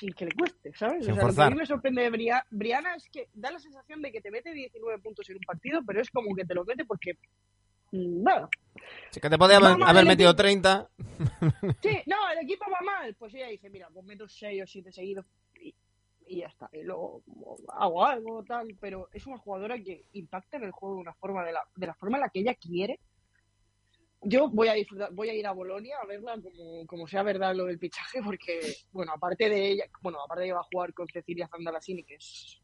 sin que le cueste, ¿sabes? Sin o sea, lo que a mí me sorprende de Bria- Brianna es que da la sensación de que te mete 19 puntos en un partido, pero es como que te lo mete porque. mm, Bueno, Sí que te podía haber, metido aquí. 30. sí, no, el equipo va mal. Pues ella dice, mira, pues meto 6 o 7 seguidos y, y ya está. Y luego hago algo, tal. Pero es una jugadora que impacta en el juego de una forma, de la, de la forma en la que ella quiere. Yo voy a disfrutar, voy a ir a Bolonia a verla como, como sea verdad lo del pichaje, porque, bueno, aparte de ella, bueno, aparte de que va a jugar con Cecilia Zandalasini, que es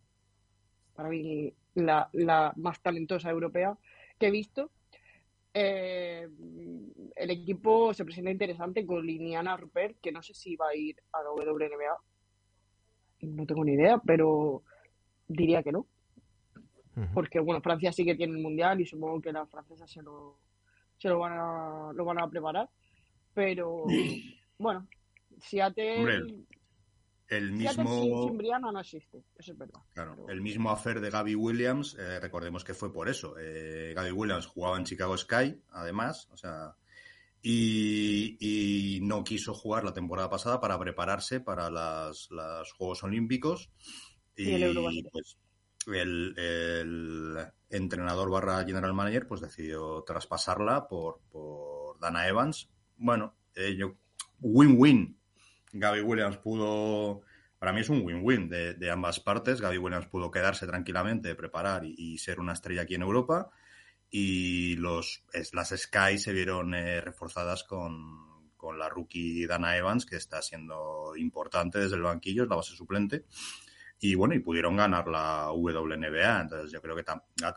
para mí la, la más talentosa europea que he visto, eh, el equipo se presenta interesante con Liniana Rupert, que no sé si va a ir a la WNBA. No tengo ni idea, pero diría que no. Porque, bueno, Francia sí que tiene el mundial y supongo que las francesas se lo, se lo, van, a, lo van a preparar. Pero, <clears throat> bueno, Seattle Hombre. el mismo... Sin, Brianna no existe, eso es verdad. Claro, el mismo affair de Gaby Williams, eh, recordemos que fue por eso. Eh, Gaby Williams jugaba en Chicago Sky, además, o sea, y, no quiso jugar la temporada pasada para prepararse para las, los Juegos Olímpicos. Y, el, pues, el, entrenador barra general manager pues decidió traspasarla por, por Dana Evans. Bueno, eh, win-win. Gaby Williams pudo, para mí es un win-win de, ambas partes. Gaby Williams pudo quedarse tranquilamente, preparar y, ser una estrella aquí en Europa. Y los, las Sky se vieron eh, reforzadas con, con la rookie Dana Evans, que está siendo importante desde el banquillo, es la base suplente y bueno, y pudieron ganar la WNBA. Entonces yo creo que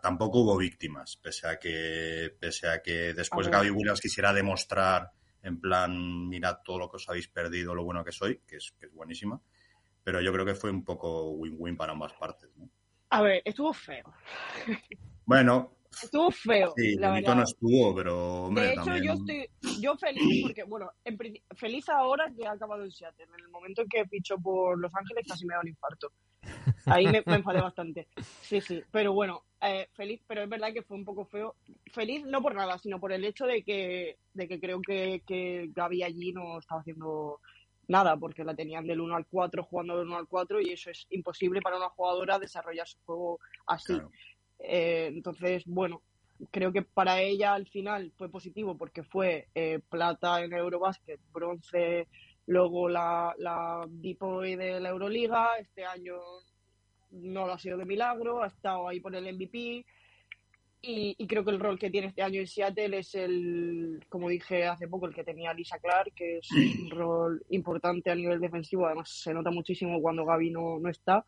tampoco hubo víctimas, pese a que, pese a que después Gaby Williams quisiera demostrar en plan, mirad todo lo que os habéis perdido, lo bueno que soy, que es, que es buenísima. Pero yo creo que fue un poco win-win para ambas partes. ¿no? A ver, estuvo feo. <laughs> Bueno, Estuvo feo. Sí, la verdad. no estuvo, pero hombre, De hecho, yo estoy yo feliz porque, bueno, feliz ahora que ha acabado en Seattle. En el momento en que fichó por Los Ángeles casi me da un infarto. Ahí me, <laughs> enfadé bastante. Sí, sí. Pero bueno, eh, feliz, pero es verdad que fue un poco feo. Feliz no por nada, sino por el hecho de que, de que creo que, que Gaby allí no estaba haciendo nada, porque la tenían del 1 al 4 jugando del 1 al 4 y eso es imposible para una jugadora desarrollar su juego así. Eh, entonces, bueno, creo que para ella al final fue positivo porque fue eh, plata en Eurobasket, bronce, luego la, la de la Euroliga, este año no lo ha sido de milagro, ha estado ahí por el MVP y, creo que el rol que tiene este año en Seattle es el, como dije hace poco, el que tenía Lisa Clark, que es un <clears throat> rol importante a nivel defensivo, además se nota muchísimo cuando Gaby no, no está.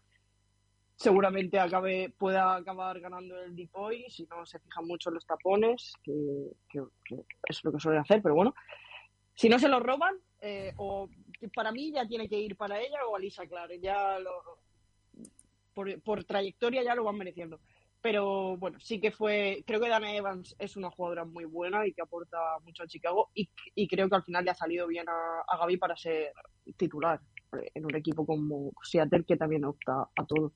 Seguramente acabe, pueda acabar ganando el Depoy si no se fijan mucho en los tapones, que, es lo que suele hacer, pero bueno. Si no se lo roban, eh, o para mí ya tiene que ir para ella o Alisa Clare, ya por, trayectoria ya lo van mereciendo. Pero bueno, sí que fue, creo que Dana Evans es una jugadora muy buena y que aporta mucho a Chicago y, creo que al final le ha salido bien a, a Gaby para ser titular en un equipo como Seattle que también opta a todo.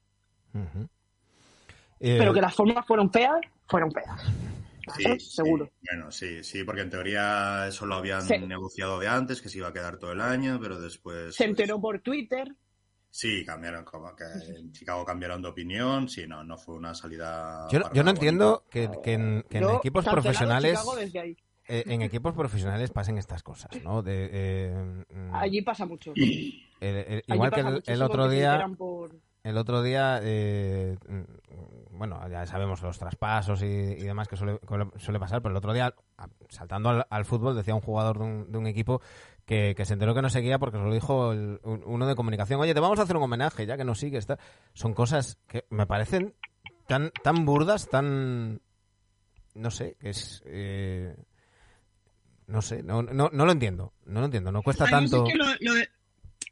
Pero que las formas fueron feas, fueron feas. Sí, seguro. Bueno, sí, sí, porque en teoría eso lo habían negociado de antes, que se iba a quedar todo el año, pero después... Se pues enteró por Twitter. Sí, cambiaron, como que en Chicago cambiaron de opinión, sí, no, no fue una salida... Yo, yo no entiendo que, en, equipos profesionales... Eh, en equipos profesionales pasen estas cosas, ¿no? De, eh, Allí pasa mucho. igual que el, otro día el otro día, eh, bueno, ya sabemos los traspasos y, demás que suele, pasar, pero el otro día, saltando al, fútbol, decía un jugador de un, equipo que, se enteró que no seguía porque se lo dijo uno de comunicación, oye, te vamos a hacer un homenaje, ya que no sigue. Está. Son cosas que me parecen tan, tan burdas, tan... No sé, que es... Eh, no sé, no, no, no lo entiendo, no lo entiendo, no cuesta tanto...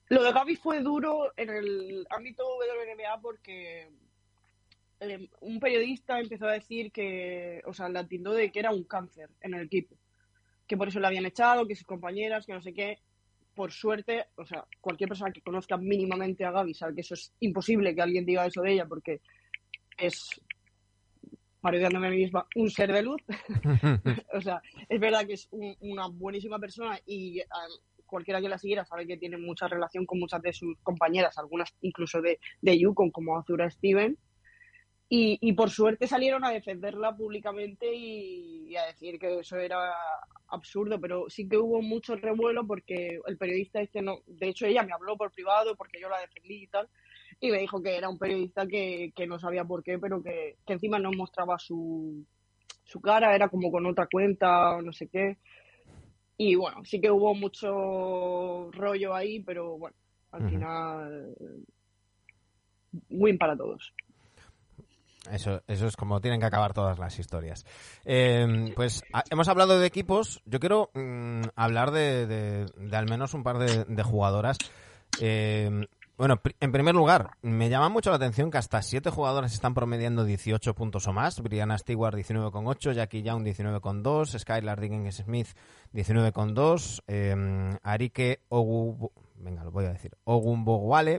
Lo de Gaby fue duro en el ámbito WNBA porque eh, un periodista empezó a decir que, o sea, la tildó de que era un cáncer en el equipo, que por eso la habían echado, que sus compañeras, que no sé qué. Por suerte, o sea, cualquier persona que conozca mínimamente a Gaby sabe que eso es imposible que alguien diga eso de ella porque es, parodiándome a mí misma, un ser de luz. <laughs> o sea, es verdad que es una buenísima persona y cualquiera que la siguiera sabe que tiene mucha relación con muchas de sus compañeras, algunas incluso de, de Yukon, como Azura Steven. Y, por suerte salieron a defenderla públicamente y, a decir que eso era absurdo, pero sí que hubo mucho revuelo porque el periodista este no, de hecho ella me habló por privado porque yo la defendí y tal, y me dijo que era un periodista que, que no sabía por qué, pero que, que encima no mostraba su, su cara, era como con otra cuenta o no sé qué. Y bueno, sí que hubo mucho rollo ahí, pero bueno, al final, win para todos. Eso, eso es como tienen que acabar todas las historias. Em, pues hemos hablado de equipos. Yo quiero mm, hablar de, de, al menos un par de, jugadoras. Eh, bueno, en primer lugar, me llama mucho la atención que hasta siete jugadores están promediando 18 puntos o más. Brianna Stewart 19,8, Jackie Young 19,2, Skylar Diggins Smith 19,2, eh, Arike Ogu... venga, lo voy a decir. Ogunbowale,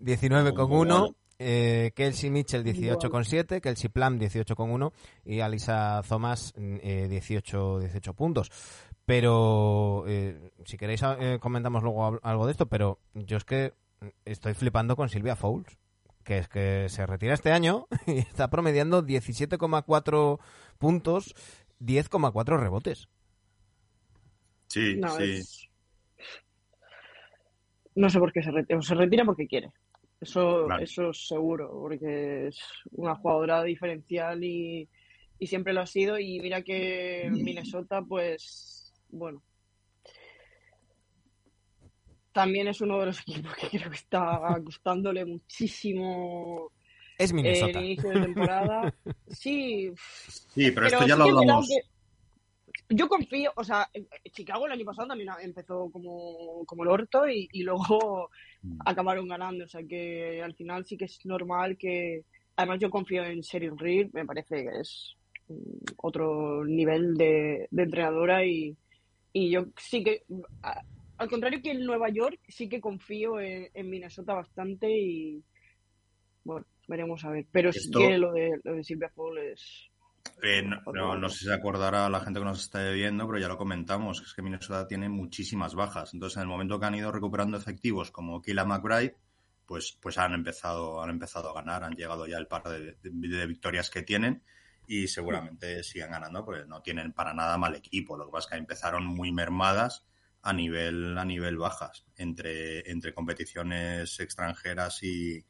19,1. Eh, Kelsey Mitchell 18,7, Kelsey Plum 18,1 y Alisa Thomas eh, 18, 18 puntos. Pero eh, si queréis eh, comentamos luego algo de esto, pero yo es que estoy flipando con Silvia Fouls, que es que se retira este año <laughs> y está promediando 17,4 puntos, 10,4 rebotes. Sí, No, sí. es- No sé por qué se retira. Se retira porque quiere. Eso, Claro. eso es seguro, porque es una jugadora diferencial y, y siempre lo ha sido. Y mira que Minnesota, pues, bueno. También es uno de los <laughs> equipos que creo que está gustándole muchísimo Es el Minnesota. inicio de temporada. <laughs> Sí, Sí, pero, esto ya sí lo hablamos. que Yo confío, o sea, Chicago el año pasado también empezó como, como el orto y, y luego Mm. acabaron ganando, o sea que al final sí que es normal que... Además yo confío en Sheryl Reed, me parece que es mm, otro nivel de, de entrenadora y, y yo sí que, a- al contrario que en Nueva York, sí que confío en, en Minnesota bastante y bueno, veremos a ver. Pero sí que lo de, lo de Silvia Paul es... Eh, no, no- sé si se acordará la gente que nos está viendo, pero ya lo comentamos, es que Minnesota tiene muchísimas bajas. Entonces, en el momento que han ido recuperando efectivos como Kila McBride, pues, pues han empezado, han empezado a ganar, han llegado ya el par de victorias que tienen y seguramente sigan ganando, porque no tienen para nada mal equipo. Lo que pasa es que empezaron muy mermadas a nivel, a nivel bajas, entre, entre competiciones extranjeras y,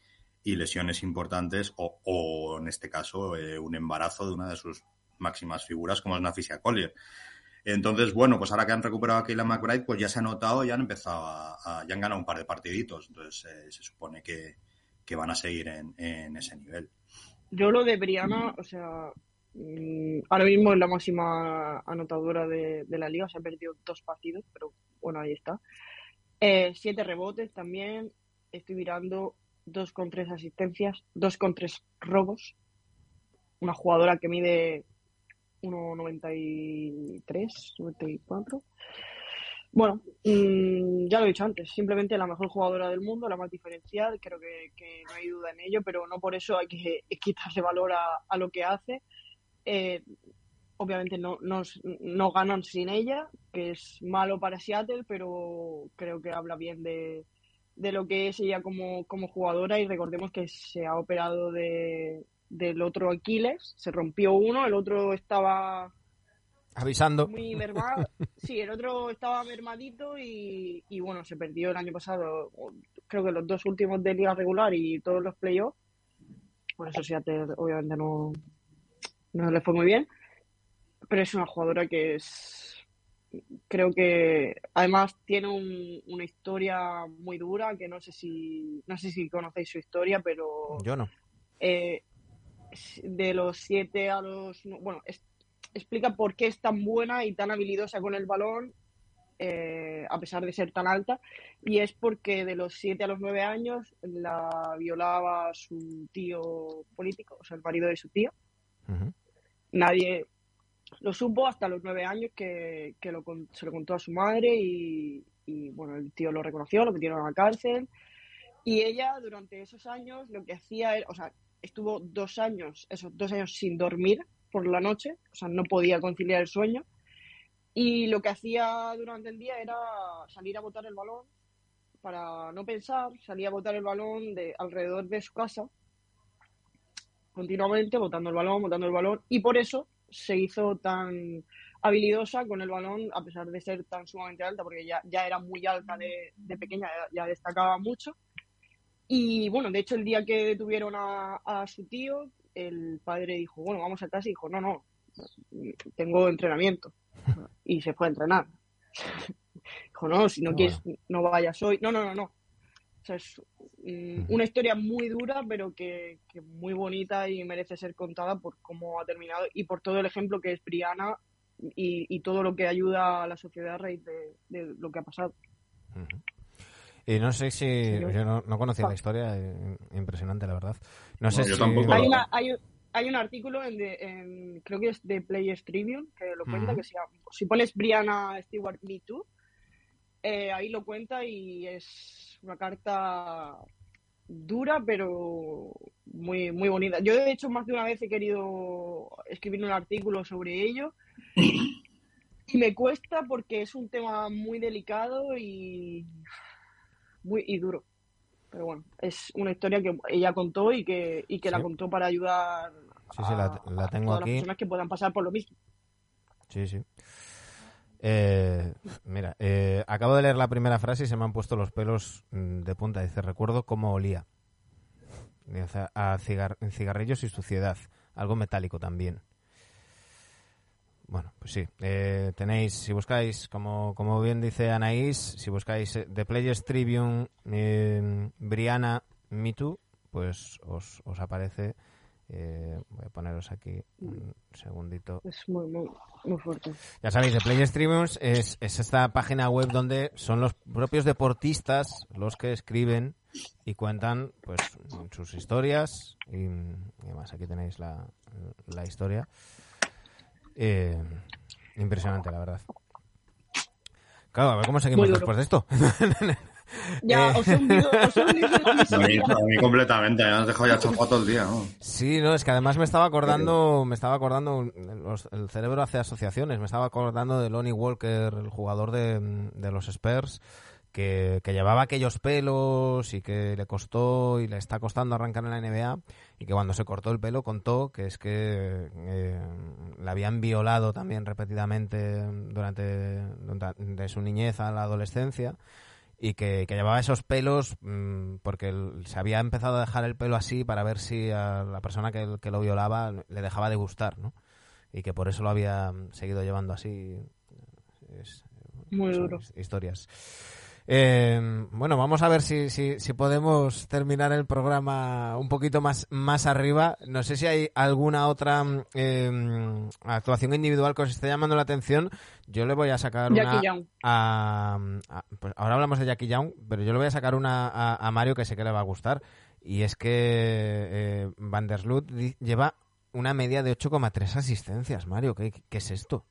y lesiones importantes o, o, en este caso eh, un embarazo de una de sus máximas figuras como es Nafisia Collier. Entonces, bueno, pues ahora que han recuperado a Kayla McBride, pues ya se ha notado, ya han empezado a, ya han ganado un par de partiditos. Entonces eh, se supone que, que van a seguir en, en ese nivel. Yo lo de Briana, o sea, mm, ahora mismo es la máxima anotadora de, de la liga, se ha perdido dos partidos, pero bueno, ahí está. Eh, siete rebotes también, estoy mirando dos con tres asistencias, dos con tres robos. Una jugadora que mide 1,93, 94. Bueno, mm, ya lo he dicho antes, simplemente la mejor jugadora del mundo, la más diferencial, creo que, no hay duda en ello, pero no por eso hay que <laughs> quitarle valor a, a lo que hace. Eh, obviamente no, no, no ganan sin ella, que es malo para Seattle, pero creo que habla bien de, de lo que es ella como, como jugadora y recordemos que se ha operado de, del otro Aquiles, se rompió uno, el otro estaba Avisando. muy mermado. <laughs> Sí, el otro estaba mermadito y, y bueno, se perdió el año pasado, creo que los dos últimos de liga regular y todos los playoffs. Por eso Seattle obviamente no, no le fue muy bien. Pero es una jugadora que es. Creo que además tiene un- una historia muy dura, que no sé si no sé si conocéis su historia, pero Yo no. eh, de los siete a los... Bueno, es- explica por qué es tan buena y tan habilidosa con el balón, eh, a pesar de ser tan alta, y es porque de los siete a los nueve años la violaba su tío político, o sea, el marido de su tío. Nadie lo supo hasta los nueve años que, que se lo contó a su madre y, y, bueno, el tío lo reconoció, lo metieron a la cárcel. Y ella durante esos años lo que hacía era, o sea, estuvo dos años, esos dos años sin dormir por la noche, o sea, no podía conciliar el sueño. Y lo que hacía durante el día era salir a botar el balón para no pensar, salía a botar el balón de alrededor de su casa continuamente, botando el balón, botando el balón, y por eso se hizo tan habilidosa con el balón, a pesar de ser tan sumamente alta, porque ya, ya era muy alta de, de pequeña, ya, ya destacaba mucho. Y bueno, de hecho, el día que detuvieron a, a su tío, el padre dijo, bueno, vamos a casa, y dijo, no, no, tengo entrenamiento. Y se fue a entrenar. <laughs> dijo, no, si no quieres, no vayas hoy. No, no, no, no. O sea, es mm, una historia muy dura, pero que, que muy bonita y merece ser contada por cómo ha terminado y por todo el ejemplo que es Briana y, y todo lo que ayuda a la sociedad a raíz de, de lo que ha pasado. Y no sé si. yo- Yo no, no conocía la Ah. historia, eh, impresionante, la verdad. No sé yo si. tampoco. Hay, una, hay, hay un artículo en, de- en- creo que es de Players Tribune que lo cuenta, que se llama, si pones Brianna Stewart Me Too, eh, ahí lo cuenta y es una carta dura, pero muy, muy bonita. Yo, de hecho, más de una vez he querido escribir un artículo sobre ello. <laughs> Y me cuesta porque es un tema muy delicado y muy y duro. Pero bueno, es una historia que ella contó y que, y que la contó para ayudar sí, sí, la, la tengo a todas aquí. las personas que puedan pasar por lo mismo. Sí, sí. Eh, mira, eh, acabo de leer la primera frase y se me han puesto los pelos mm, de punta. Dice, recuerdo cómo olía. Dice, a cigar- cigarrillos y suciedad. Algo metálico también. Bueno, pues sí. eh, tenéis, si buscáis, como, como bien dice Anaís, si buscáis eh, The Players Tribune, eh, Brianna, Me Too, pues os, os aparece. Eh, voy a poneros aquí un segundito. Es muy, muy, muy fuerte. Ya sabéis, The Players Tribunes es, es esta página web donde son los propios deportistas los que escriben y cuentan pues sus historias y, y demás. Aquí tenéis la, la historia. Eh, impresionante, la verdad. Claro, a ver cómo seguimos después de esto. <laughs> Ya, Eh. os he hundido, os he hundido la <laughs> A mí, miseria. a mí completamente, me has dejado ya chafado todo el día. ¿no? Sí, no, es que además me estaba acordando, me estaba acordando, los- el cerebro hace asociaciones, me estaba acordando de Lonnie Walker, el jugador de, de los Spurs, que, que llevaba aquellos pelos y que le costó y le está costando arrancar en la NBA y que cuando se cortó el pelo contó que es que eh, le habían violado también repetidamente durante, durante de su niñez a la adolescencia y que, que llevaba esos pelos mm, porque el- se había empezado a dejar el pelo así para ver si a la persona que, que lo violaba le dejaba de gustar, ¿no? Y que por eso lo había seguido llevando así. Es- Muy duro. his- historias. Eh, bueno, vamos a ver si, si, si podemos terminar el programa un poquito más, más arriba. No sé si hay alguna otra eh, actuación individual que os esté llamando la atención. Yo le voy a sacar Jackie una Young. a, a- pues ahora hablamos de Jackie Young, pero yo le voy a sacar una a, a Mario que sé que le va a gustar. Y es que eh, Van der Sloot di- lleva una media de 8,3 asistencias, Mario. ¿Qué, qué es esto?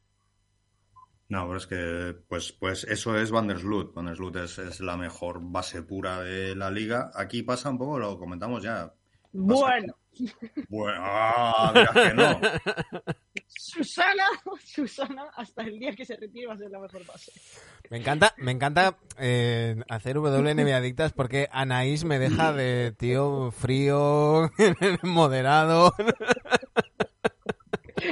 No, pero es que, pues, pues eso es Van der Sloot. Van der Sloot es, es la mejor base pura de la liga. Aquí pasa un poco, lo comentamos ya. Bueno, Bueno, ah, que no. <laughs> Susana, Susana, hasta el día que se retire va a ser la mejor base. Me encanta, me encanta eh, hacer WNB Adictas porque Anaís me deja de tío frío, <laughs> moderado.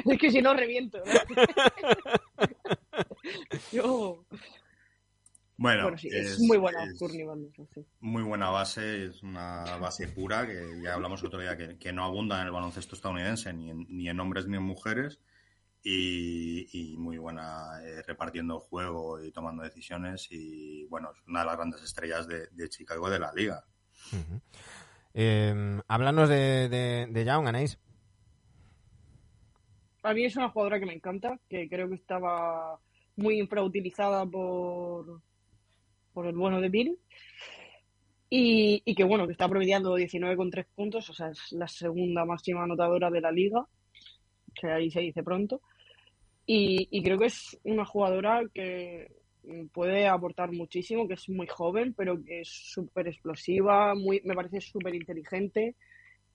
Es que si no reviento. ¿no? <laughs> <laughs> Yo, Bueno, bueno, sí, es, muy buena es sí. muy buena base, es una base pura que ya hablamos otro día que, que no abunda en el baloncesto estadounidense ni en, ni en hombres ni en mujeres y, y muy buena eh, repartiendo el juego y tomando decisiones y bueno, es una de las grandes estrellas de, de Chicago de la liga. Eh, háblanos de, de, de Young, Anaís. A mí es una jugadora que me encanta, que creo que estaba muy infrautilizada por, por el bueno de Bill. Y, y que bueno, que está promediando 19,3 puntos, o sea, es la segunda máxima anotadora de la liga, que ahí se dice pronto. Y, y creo que es una jugadora que puede aportar muchísimo, que es muy joven, pero que es súper explosiva, muy, me parece súper inteligente.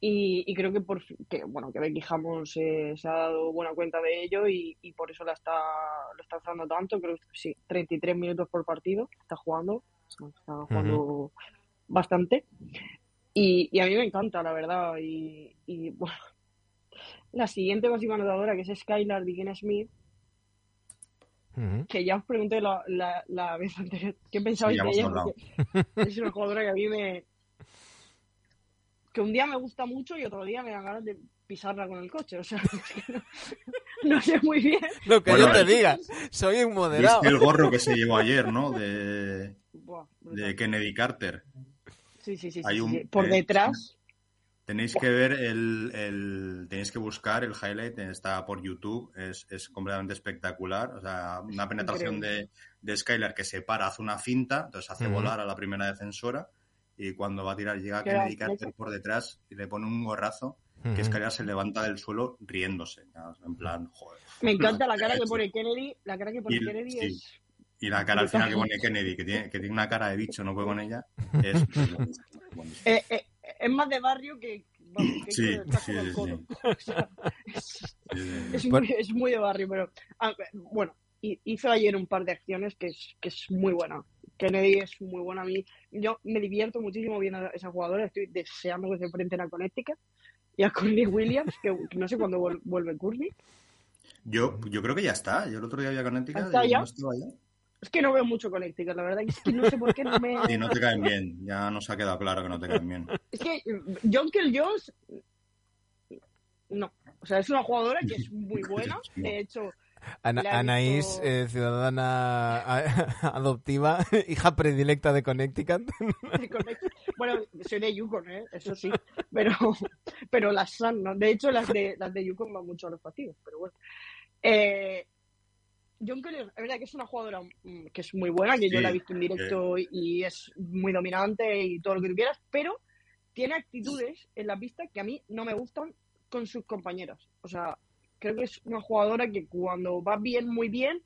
Y, y creo que por que bueno que Becky Hammons eh, se ha dado buena cuenta de ello y, y por eso la está lo está usando tanto. Creo que sí 33 minutos por partido está jugando está jugando bastante. Y, y a mí me encanta la verdad y, y, bueno <laughs> la siguiente máxima anotadora que es Skylar Diggins Smith. Que ya os pregunté la, la, la vez anterior qué pensabais de ella porque es una jugadora que a mí me que un día me gusta mucho y otro día me dan ganas de pisarla con el coche o sea <laughs> es que no, <laughs> no sé muy bien Lo que Bueno, yo te eh, diga, soy un moderado. ¿Viste el gorro que se llevó ayer, no? De, Buah, de. Kennedy Carter. sí sí sí, sí, hay sí, un- sí. por eh, detrás Tenéis que ver el, el- tenéis que buscar el highlight, está por YouTube, es, es completamente espectacular. O sea, una penetración de, de Skylar que se para, hace una finta, entonces hace volar a la primera defensora y cuando va a tirar llega Kennedy Carter por detrás y le pone un gorrazo que. Skylar se levanta del suelo riéndose. ¿no? En plan, joder. me encanta la cara que pone Kennedy la cara que pone Y- Kennedy sí. es Y la cara al final que pone Kennedy, que tiene, que tiene una cara de bicho, no puede con ella, es... <laughs> Eh, eh, es más de barrio que... vamos, que Sí, sí, con el sí, es, muy, de barrio, pero ah, bueno, hi- hizo ayer un par de acciones que es, que es muy buena. Kennedy es muy buena a mí. Yo me divierto muchísimo viendo a esa jugadora. Estoy deseando que se enfrenten a Connecticut y a Courtney <laughs> Williams, que no sé cuándo vuel- vuelve Courtney. Yo, yo creo que ya está. Yo el otro día había Connecticut ¿Está y ya? no estaba ya. Es que no veo mucho Connecticut, la verdad. Es que no sé por qué no me. Y no te caen bien. Ya nos ha quedado claro que no te caen bien. Es que John Kell Jones. No. O sea, es una jugadora que es muy <laughs> buena. De hecho, Ana- Anaís, eh, ciudadana a- <laughs> adoptiva, <laughs> hija predilecta de Connecticut. <laughs> de Connecticut- bueno, soy de Yukon, ¿eh? Eso sí. Pero, pero las Sun, ¿no? De hecho, las de, las de Yukon van mucho a los partidos, pero bueno. Eh, John Kelly, es verdad que es una jugadora mm, que es muy buena, que yo la he visto en directo y, y es muy dominante y todo lo que tú quieras, pero tiene actitudes en la pista que a mí no me gustan con sus compañeras. O sea, creo que es una jugadora que cuando va bien, muy bien,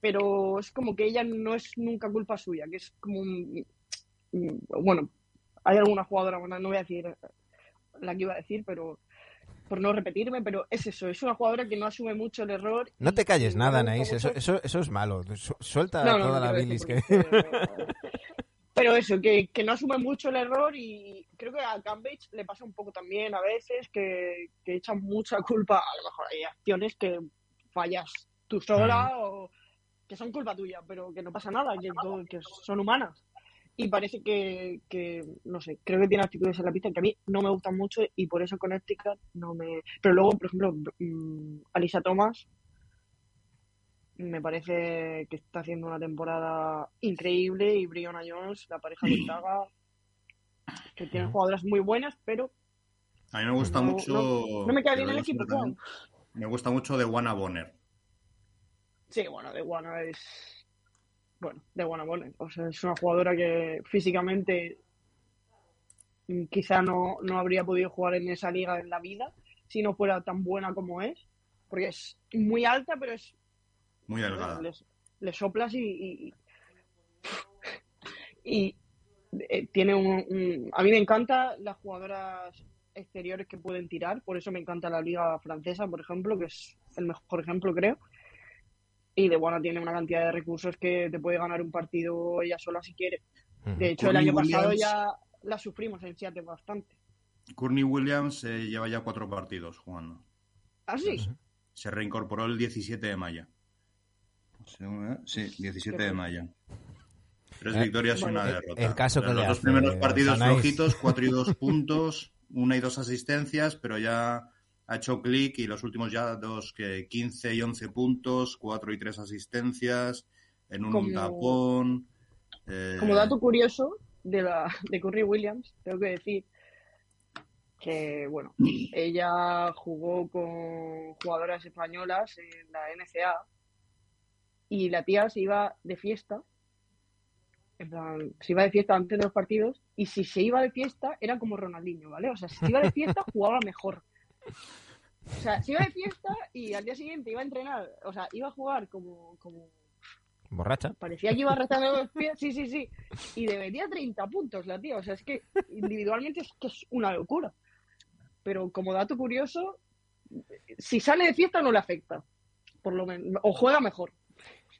pero es como que ella no es nunca culpa suya, que es como un... Bueno, hay alguna jugadora, bueno, no voy a decir la que iba a decir, pero por no repetirme, pero es eso, es una jugadora que no asume mucho el error. No te calles nada, Anaís, eso, eso, eso es malo. Su- Suelta No, no, toda <laughs> no la bilis que... Pero eso, que, que no asume mucho el error y creo que a Cambridge le pasa un poco también a veces que, que echan mucha culpa. A lo mejor hay acciones que fallas tú sola o que son culpa tuya, pero que no pasa nada, que, que son humanas. Y parece que, que, no sé, creo que tiene actitudes en la pista que a mí no me gustan mucho y por eso Connecticut no me... Pero luego, por ejemplo, mm, Alisa Thomas me parece que está haciendo una temporada increíble y Brianna Jones, la pareja de Taga, que tienen jugadoras muy buenas, pero A mí me gusta No, mucho. no- no me cae que bien el equipo, también, Me gusta mucho de Wanna Bonner. sí, bueno, de Guana es. Bueno, de Guana Bonner. O sea, es una jugadora que físicamente mm, quizá no, no habría podido jugar en esa liga en la vida si no fuera tan buena como es. Porque es muy alta, pero es Muy delgada. Le, le soplas y. Y, y, eh, tiene un, un- A mí me encantan las jugadoras exteriores que pueden tirar, por eso me encanta la Liga Francesa, por ejemplo, que es el mejor ejemplo, creo. Y de buena tiene una cantidad de recursos que te puede ganar un partido ella sola si quiere. De hecho, el año pasado Williams. ya la sufrimos en Seattle bastante. Courtney Williams eh, lleva ya cuatro partidos jugando. ¿Ah, sí? Se reincorporó el 17 de mayo. Sí, 17 de mayo. Tres Eh, victorias y una derrota. el caso que Los dos primeros partidos Sanais. flojitos, <laughs> 4 y 2 puntos, una y dos asistencias, pero ya ha hecho clic y los últimos ya dos, que 15 y 11 puntos, 4 y 3 asistencias, en un Como- tapón. eh, Como dato curioso de la de Curry Williams, tengo que decir que bueno, ella jugó con jugadoras españolas en la NCA y la tía se iba de fiesta, en plan, se iba de fiesta antes de los partidos y si se iba de fiesta era como Ronaldinho, ¿vale? O sea, si se iba de fiesta <laughs> jugaba mejor. O sea, se iba de fiesta y al día siguiente iba a entrenar, o sea, iba a jugar como, como Borracha. Parecía que iba arrastrando los pies, sí, sí, sí. Y debería 30 puntos la tía. O sea, es que individualmente es que es una locura. Pero como dato curioso, si sale de fiesta no le afecta. Por lo menos. O juega mejor.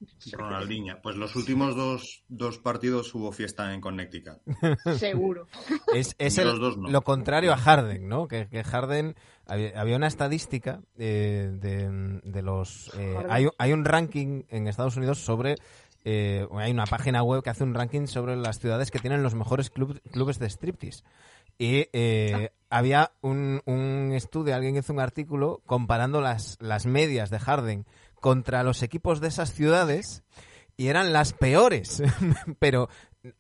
<laughs> Ronaldinho. Pues los últimos dos, dos partidos hubo fiesta en Connecticut. <laughs> Seguro. <laughs> Es, es Los el- dos no. lo contrario a Harden, ¿no? Que, que Harden había, había una estadística eh, de, de los eh, hay, hay un ranking en Estados Unidos sobre eh, hay una página web que hace un ranking sobre las ciudades que tienen los mejores club- clubes de striptease y eh, había un, un estudio, alguien hizo un artículo comparando las, las medias de Harden contra los equipos de esas ciudades y eran las peores, <laughs> pero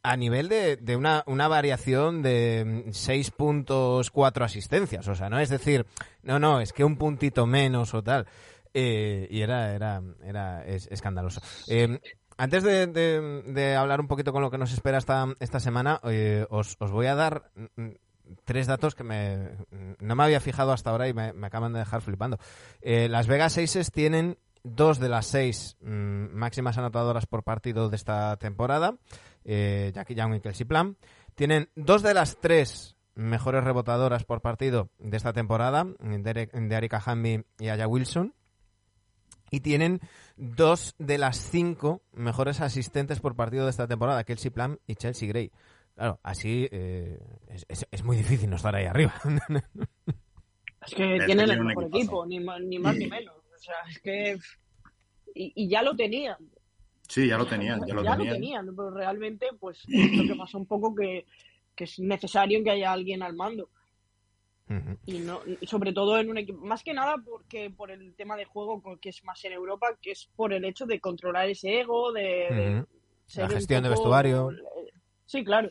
a nivel de, de una, una variación de 6 puntos, 4 asistencias. O sea, no es decir, no, no, es que un puntito menos o tal. Eh, y era, era, era es- escandaloso. Eh, antes de, de- de hablar un poquito con lo que nos espera esta, esta semana, eh, os, os voy a dar mm, tres datos que me, no me había fijado hasta ahora y me, me acaban de dejar flipando. Eh, las Vegas Aces tienen dos de las seis mm, máximas anotadoras por partido de esta temporada, eh, Jackie Young y Kelsey Plum. Tienen dos de las tres mejores rebotadoras por partido de esta temporada, de Erika Hamby y Aya Wilson. Y tienen dos de las cinco mejores asistentes por partido de esta temporada, Kelsey Plum y Chelsea Gray. Claro, así eh, es, muy difícil no estar ahí arriba. <laughs> Es que tienen el mejor equipo, ni más ni menos. O sea, es que. Y, ya lo tenían. Sí, ya lo tenían. Ya, lo, tenían. pero realmente, pues, lo que pasa un poco que, que es necesario que haya alguien al mando. Y no, sobre todo en un equipo, más que nada porque por el tema de juego que es más en Europa, que es por el hecho de controlar ese ego, de, la gestión de vestuario. Sí, claro.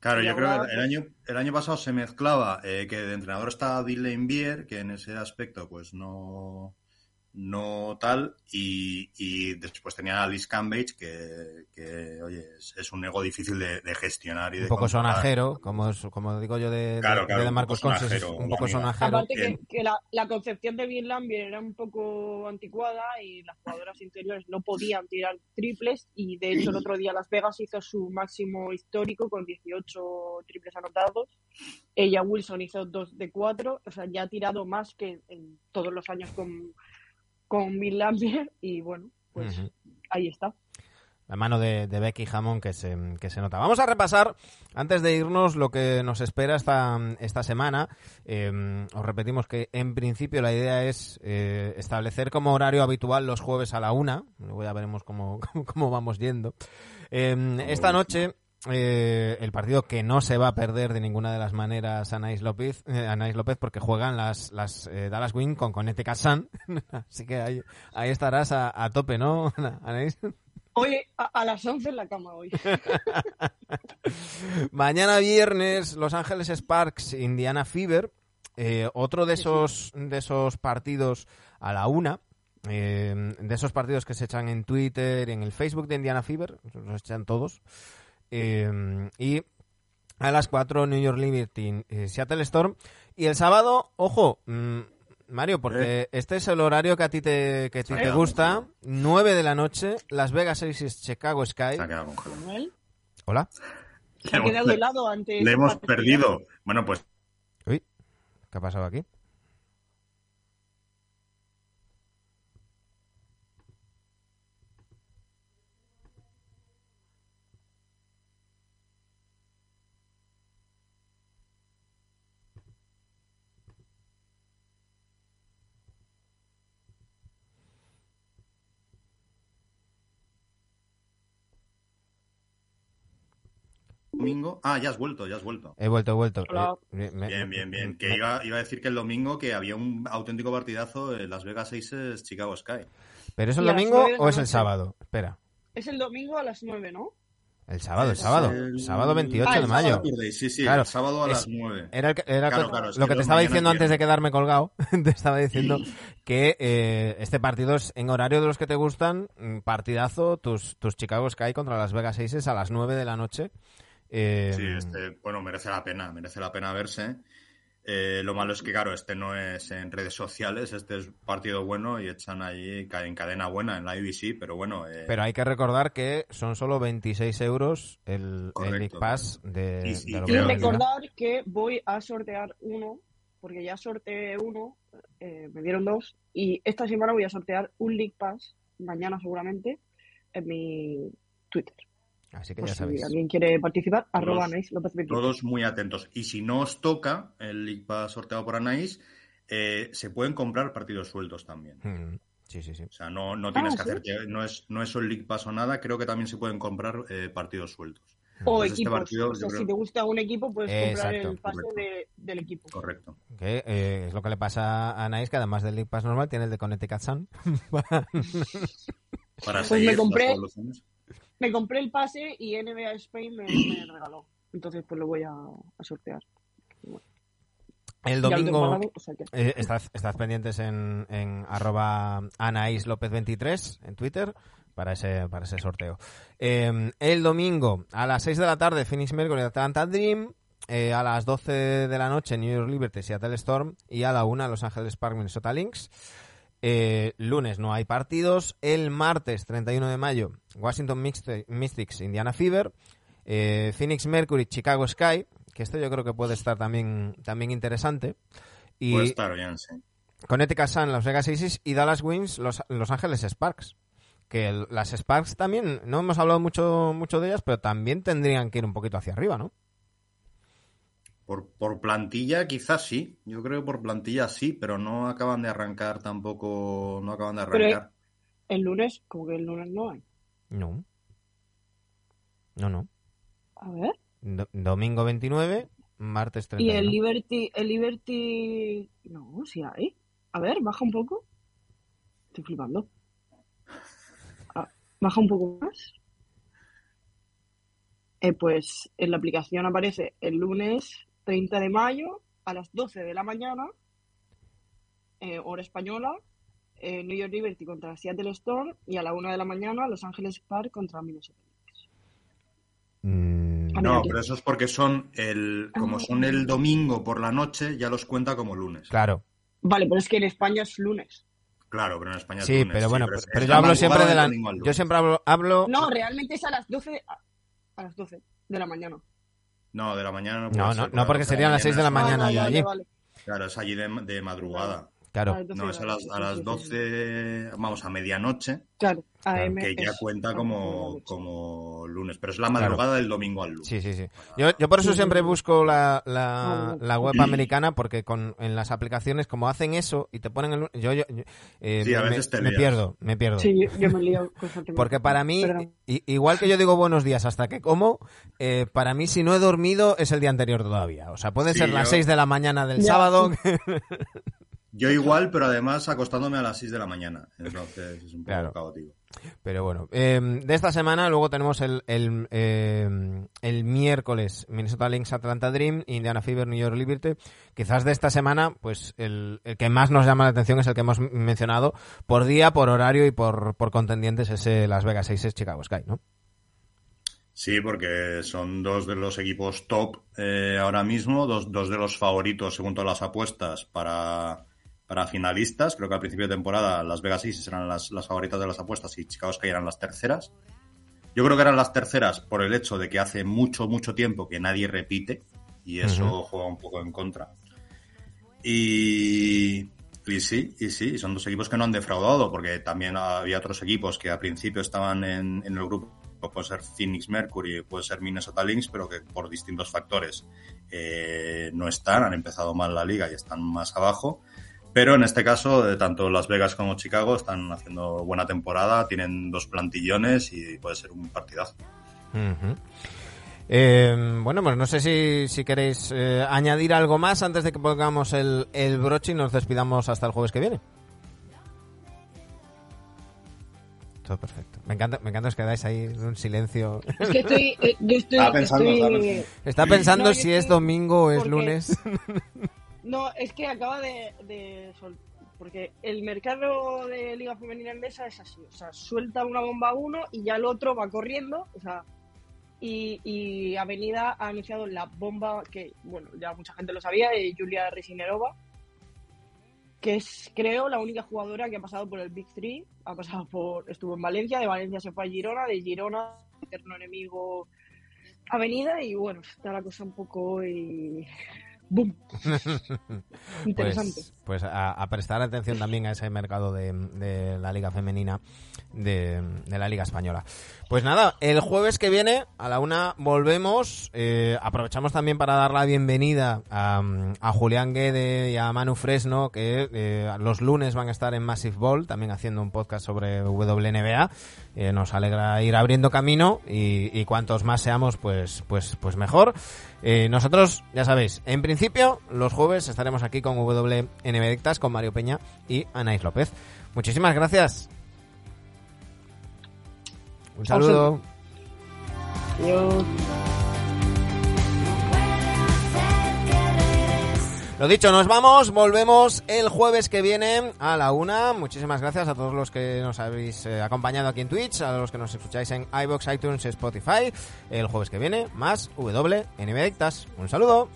Claro, yo creo que el año, el año pasado se mezclaba eh, que de entrenador estaba Dylan Bier, que en ese aspecto pues no, no tal, y, después tenía a Liz Cambage, que, oye, es, un ego difícil de, gestionar. Y un poco sonajero, como, como digo yo de, de, Marcos Conces, un poco sonajero. Aparte que, la, concepción de Bill Lambert era un poco anticuada y las jugadoras interiores no podían tirar triples y de hecho el otro día Las Vegas hizo su máximo histórico con 18 triples anotados. Ella Wilson hizo 2 de 4, o sea, ya ha tirado más que en todos los años con con Bill Lambert <laughs> y bueno, pues ahí está. La mano de, Becky Hammond que se, que se nota. Vamos a repasar, antes de irnos, lo que nos espera esta, esta semana. Em, os repetimos que en principio la idea es eh, establecer como horario habitual los jueves a la una. Luego ya veremos cómo, <laughs> cómo, vamos yendo. Em, esta noche eh, el partido que no se va a perder de ninguna de las maneras Anais López, eh, López porque juegan las, las eh, Dallas Wing con Connecticut Sun. <laughs> Así que ahí, ahí estarás a, tope, ¿no, <laughs> Anais? Oye, a, las 11 en la cama hoy. <laughs> Mañana viernes, Los Ángeles Sparks, Indiana Fever. otro de esos, de esos partidos a la una. de esos partidos que se echan en Twitter en el Facebook de Indiana Fever, los echan todos. Em, y a las 4 New York Liberty, eh, Seattle Storm. Y el sábado, ojo, mm, Mario, porque este es el horario que a ti te, que te gusta. 9 de la noche, Las Vegas Aces, Chicago Sky. Hola. Se ha quedado de lado antes. Le hemos perdido. Bueno, pues. Uy, ¿qué ha pasado aquí? Domingo. Ah, ya has vuelto, ya has vuelto. He vuelto, he vuelto. Eh, bien, bien, bien. Que iba, iba, a decir que el domingo que había un auténtico partidazo en Las Vegas Aces Chicago Sky. ¿Pero es el domingo o es el sábado? Espera. Es el domingo a las 9, ¿no? El sábado, el sábado. El... Sábado 28 ah, de mayo. Sí, sí, el sábado a las 9. Era, lo que, te estaba diciendo antes de quedarme colgado. <laughs> te estaba diciendo que eh, este partido es en horario de los que te gustan. Mm, partidazo, tus, tus Chicago Sky contra Las Vegas Aces a las 9 de la noche. Eh, sí, este, bueno, merece la pena, merece la pena verse. Eh, lo malo es que, claro, este no es en redes sociales, este es partido bueno y echan ahí en cadena buena en la IBC, pero bueno. Eh, pero hay que recordar que son solo 26 euros el, League Pass de, y, y recordar que voy a sortear uno, porque ya sorteé uno, me dieron dos, y esta semana voy a sortear un League Pass, mañana seguramente, en mi Twitter. Así que ya sabéis. Si alguien quiere participar, todos, arroba Anaís López Todos muy atentos. Y si no os toca el League Pass sorteado por Anaís, eh, se pueden comprar partidos sueltos también. Mm, sí, sí, sí. O sea, no, no tienes ah, que hacer, no es, no es un League Pass o nada, creo que también se pueden comprar eh, partidos sueltos. O este equipos. o sea, si te gusta un equipo, puedes comprar el pase de, del equipo. Correcto. Que eh, es lo que le pasa a Anaís, que además del League Pass normal tiene el de Connecticut Sun. <laughs> Para pues me compré, me compré el pase y NBA Spain me, regaló. Entonces, pues lo voy a, sortear. El domingo eh, estás, pendientes en, en arroba López23 en Twitter para ese, para ese sorteo. Em, el domingo a las 6 de la tarde Phoenix Mercury Atlanta Dream. Eh, a las 12 de la noche New York Liberty Seattle Storm y a la 1 Los Ángeles Park Minnesota Lynx. Eh, lunes no hay partidos. El martes 31 de mayo, Washington Mystics, Indiana Fever. Eh, Phoenix Mercury, Chicago Sky. Que esto yo creo que puede estar también, también interesante. Y Puede estar bien, sí. Connecticut Sun, Las Vegas Aces y Dallas Wings, Los, Los Ángeles Sparks. Que el- las Sparks también, no hemos hablado mucho, mucho de ellas, pero también tendrían que ir un poquito hacia arriba, ¿no? Por, por plantilla quizás sí. Yo creo que por plantilla sí, pero no acaban de arrancar tampoco. No acaban de Pero- arrancar. El lunes, como que el lunes no hay. No. No, no. A ver. Do- domingo 29, martes 31. Y el Liberty, el Liberty, no, sí hay. A ver, baja un poco. Estoy flipando. Ah, baja un poco más. Eh, pues en la aplicación aparece el lunes 30 de mayo a las 12 de la mañana, eh, hora española, eh, New York Liberty contra Seattle Storm y a la 1 de la mañana Los Ángeles Park contra Minnesota. Mm, No, pero eso es porque son el. Como son el domingo por la noche, ya los cuenta como lunes. claro. Vale, pero es que en España es lunes. Claro, pero en España es Sí, lunes, pero bueno, pero yo hablo siempre de la... Yo siempre hablo... hablo- No, realmente es a las 12, a, a las 12 de la mañana. No, de la mañana no No, puede no, ser, no, porque serían las 6 de la mañana Ah, ya allí. vale. Claro, es allí de, de madrugada. Claro. A las 12 No, es a las, a las sí, sí, 12, vamos, a medianoche, Claro. AM que ya cuenta a las 12 de la como, como lunes. Pero es la madrugada del domingo al lunes. Sí, sí, sí. Yo, yo por eso siempre busco la, la, la web americana porque con, en las aplicaciones como hacen eso y te ponen el... Yo, yo, yo, eh, Sí, a me, veces te me pierdo, me pierdo. Sí, yo, me lío constantemente. Porque para mí, i- igual que yo digo buenos días hasta que como, eh, para mí si no he dormido es el día anterior todavía. O sea, puede Sí, ser las yo- 6 de la mañana del Ya. sábado. <laughs> Yo igual, pero además acostándome a las 6 de la mañana. Entonces es un poco Claro. caótico. Pero bueno, eh, de esta semana luego tenemos el, el, eh, el miércoles Minnesota Lynx Atlanta Dream, Indiana Fever New York Liberty. Quizás de esta semana, pues el, el que más nos llama la atención es el que hemos mencionado por día, por horario y por, por contendientes, ese Las Vegas Aces Chicago Sky, ¿no? Sí, porque son dos de los equipos top eh, ahora mismo, dos, dos de los favoritos según todas las apuestas para, para finalistas. Creo que al principio de temporada Las Vegas Aces eran las, las favoritas de las apuestas y Chicago Sky eran las terceras. Yo creo que eran las terceras por el hecho de que hace mucho, mucho tiempo que nadie repite y eso juega un poco en contra. Y, y sí, y sí, son dos equipos que no han defraudado porque también había otros equipos que al principio estaban en, en el grupo puede ser Phoenix Mercury, puede ser Minnesota Lynx, pero que por distintos factores eh, no están, han empezado mal la liga y están más abajo. Pero en este caso, eh, tanto Las Vegas como Chicago están haciendo buena temporada, tienen dos plantillones y puede ser un partidazo. Eh, bueno, pues no sé si, si queréis eh, añadir algo más antes de que pongamos el, el broche y nos despidamos hasta el jueves que viene. Todo perfecto. Me encanta, me encanta os quedáis ahí en un silencio. Es que estoy, eh, yo estoy, Estaba pensando, estoy-. Está pensando No, yo si es domingo o es porque- lunes. <laughs> No, es que acaba de, de porque el mercado de Liga Femenina Endesa es así, o sea, suelta una bomba uno y ya el otro va corriendo, o sea, y, Avenida ha anunciado la bomba que, bueno, ya mucha gente lo sabía, de Julia Resinerova, que es, creo, la única jugadora que ha pasado por el Big Three, ha pasado por, estuvo en Valencia, de Valencia se fue a Girona, de Girona, eterno enemigo Avenida, y bueno, está la cosa un poco y... ¡Boom! <laughs> Interesante. Pues, pues a, prestar atención también a ese mercado de, la Liga Femenina de, la Liga Española. Pues nada, el jueves que viene a la una volvemos. Eh, aprovechamos también para dar la bienvenida a, Julián Guede y a Manu Fresno, que eh, los lunes van a estar en Massive Ball, también haciendo un podcast sobre WNBA. Eh, nos alegra ir abriendo camino y, cuantos más seamos, pues, pues, pues mejor. Nosotros, ya sabéis, en principio, los jueves estaremos aquí con WNB Dictas, con Mario Peña y Anaís López. Muchísimas gracias. Un saludo. Lo dicho, nos vamos, volvemos el jueves que viene a la una. Muchísimas gracias a todos los que nos habéis eh, acompañado aquí en Twitch, a los que nos escucháis en iBox, iTunes, Spotify. El jueves que viene, más WNB Dictas. Un saludo.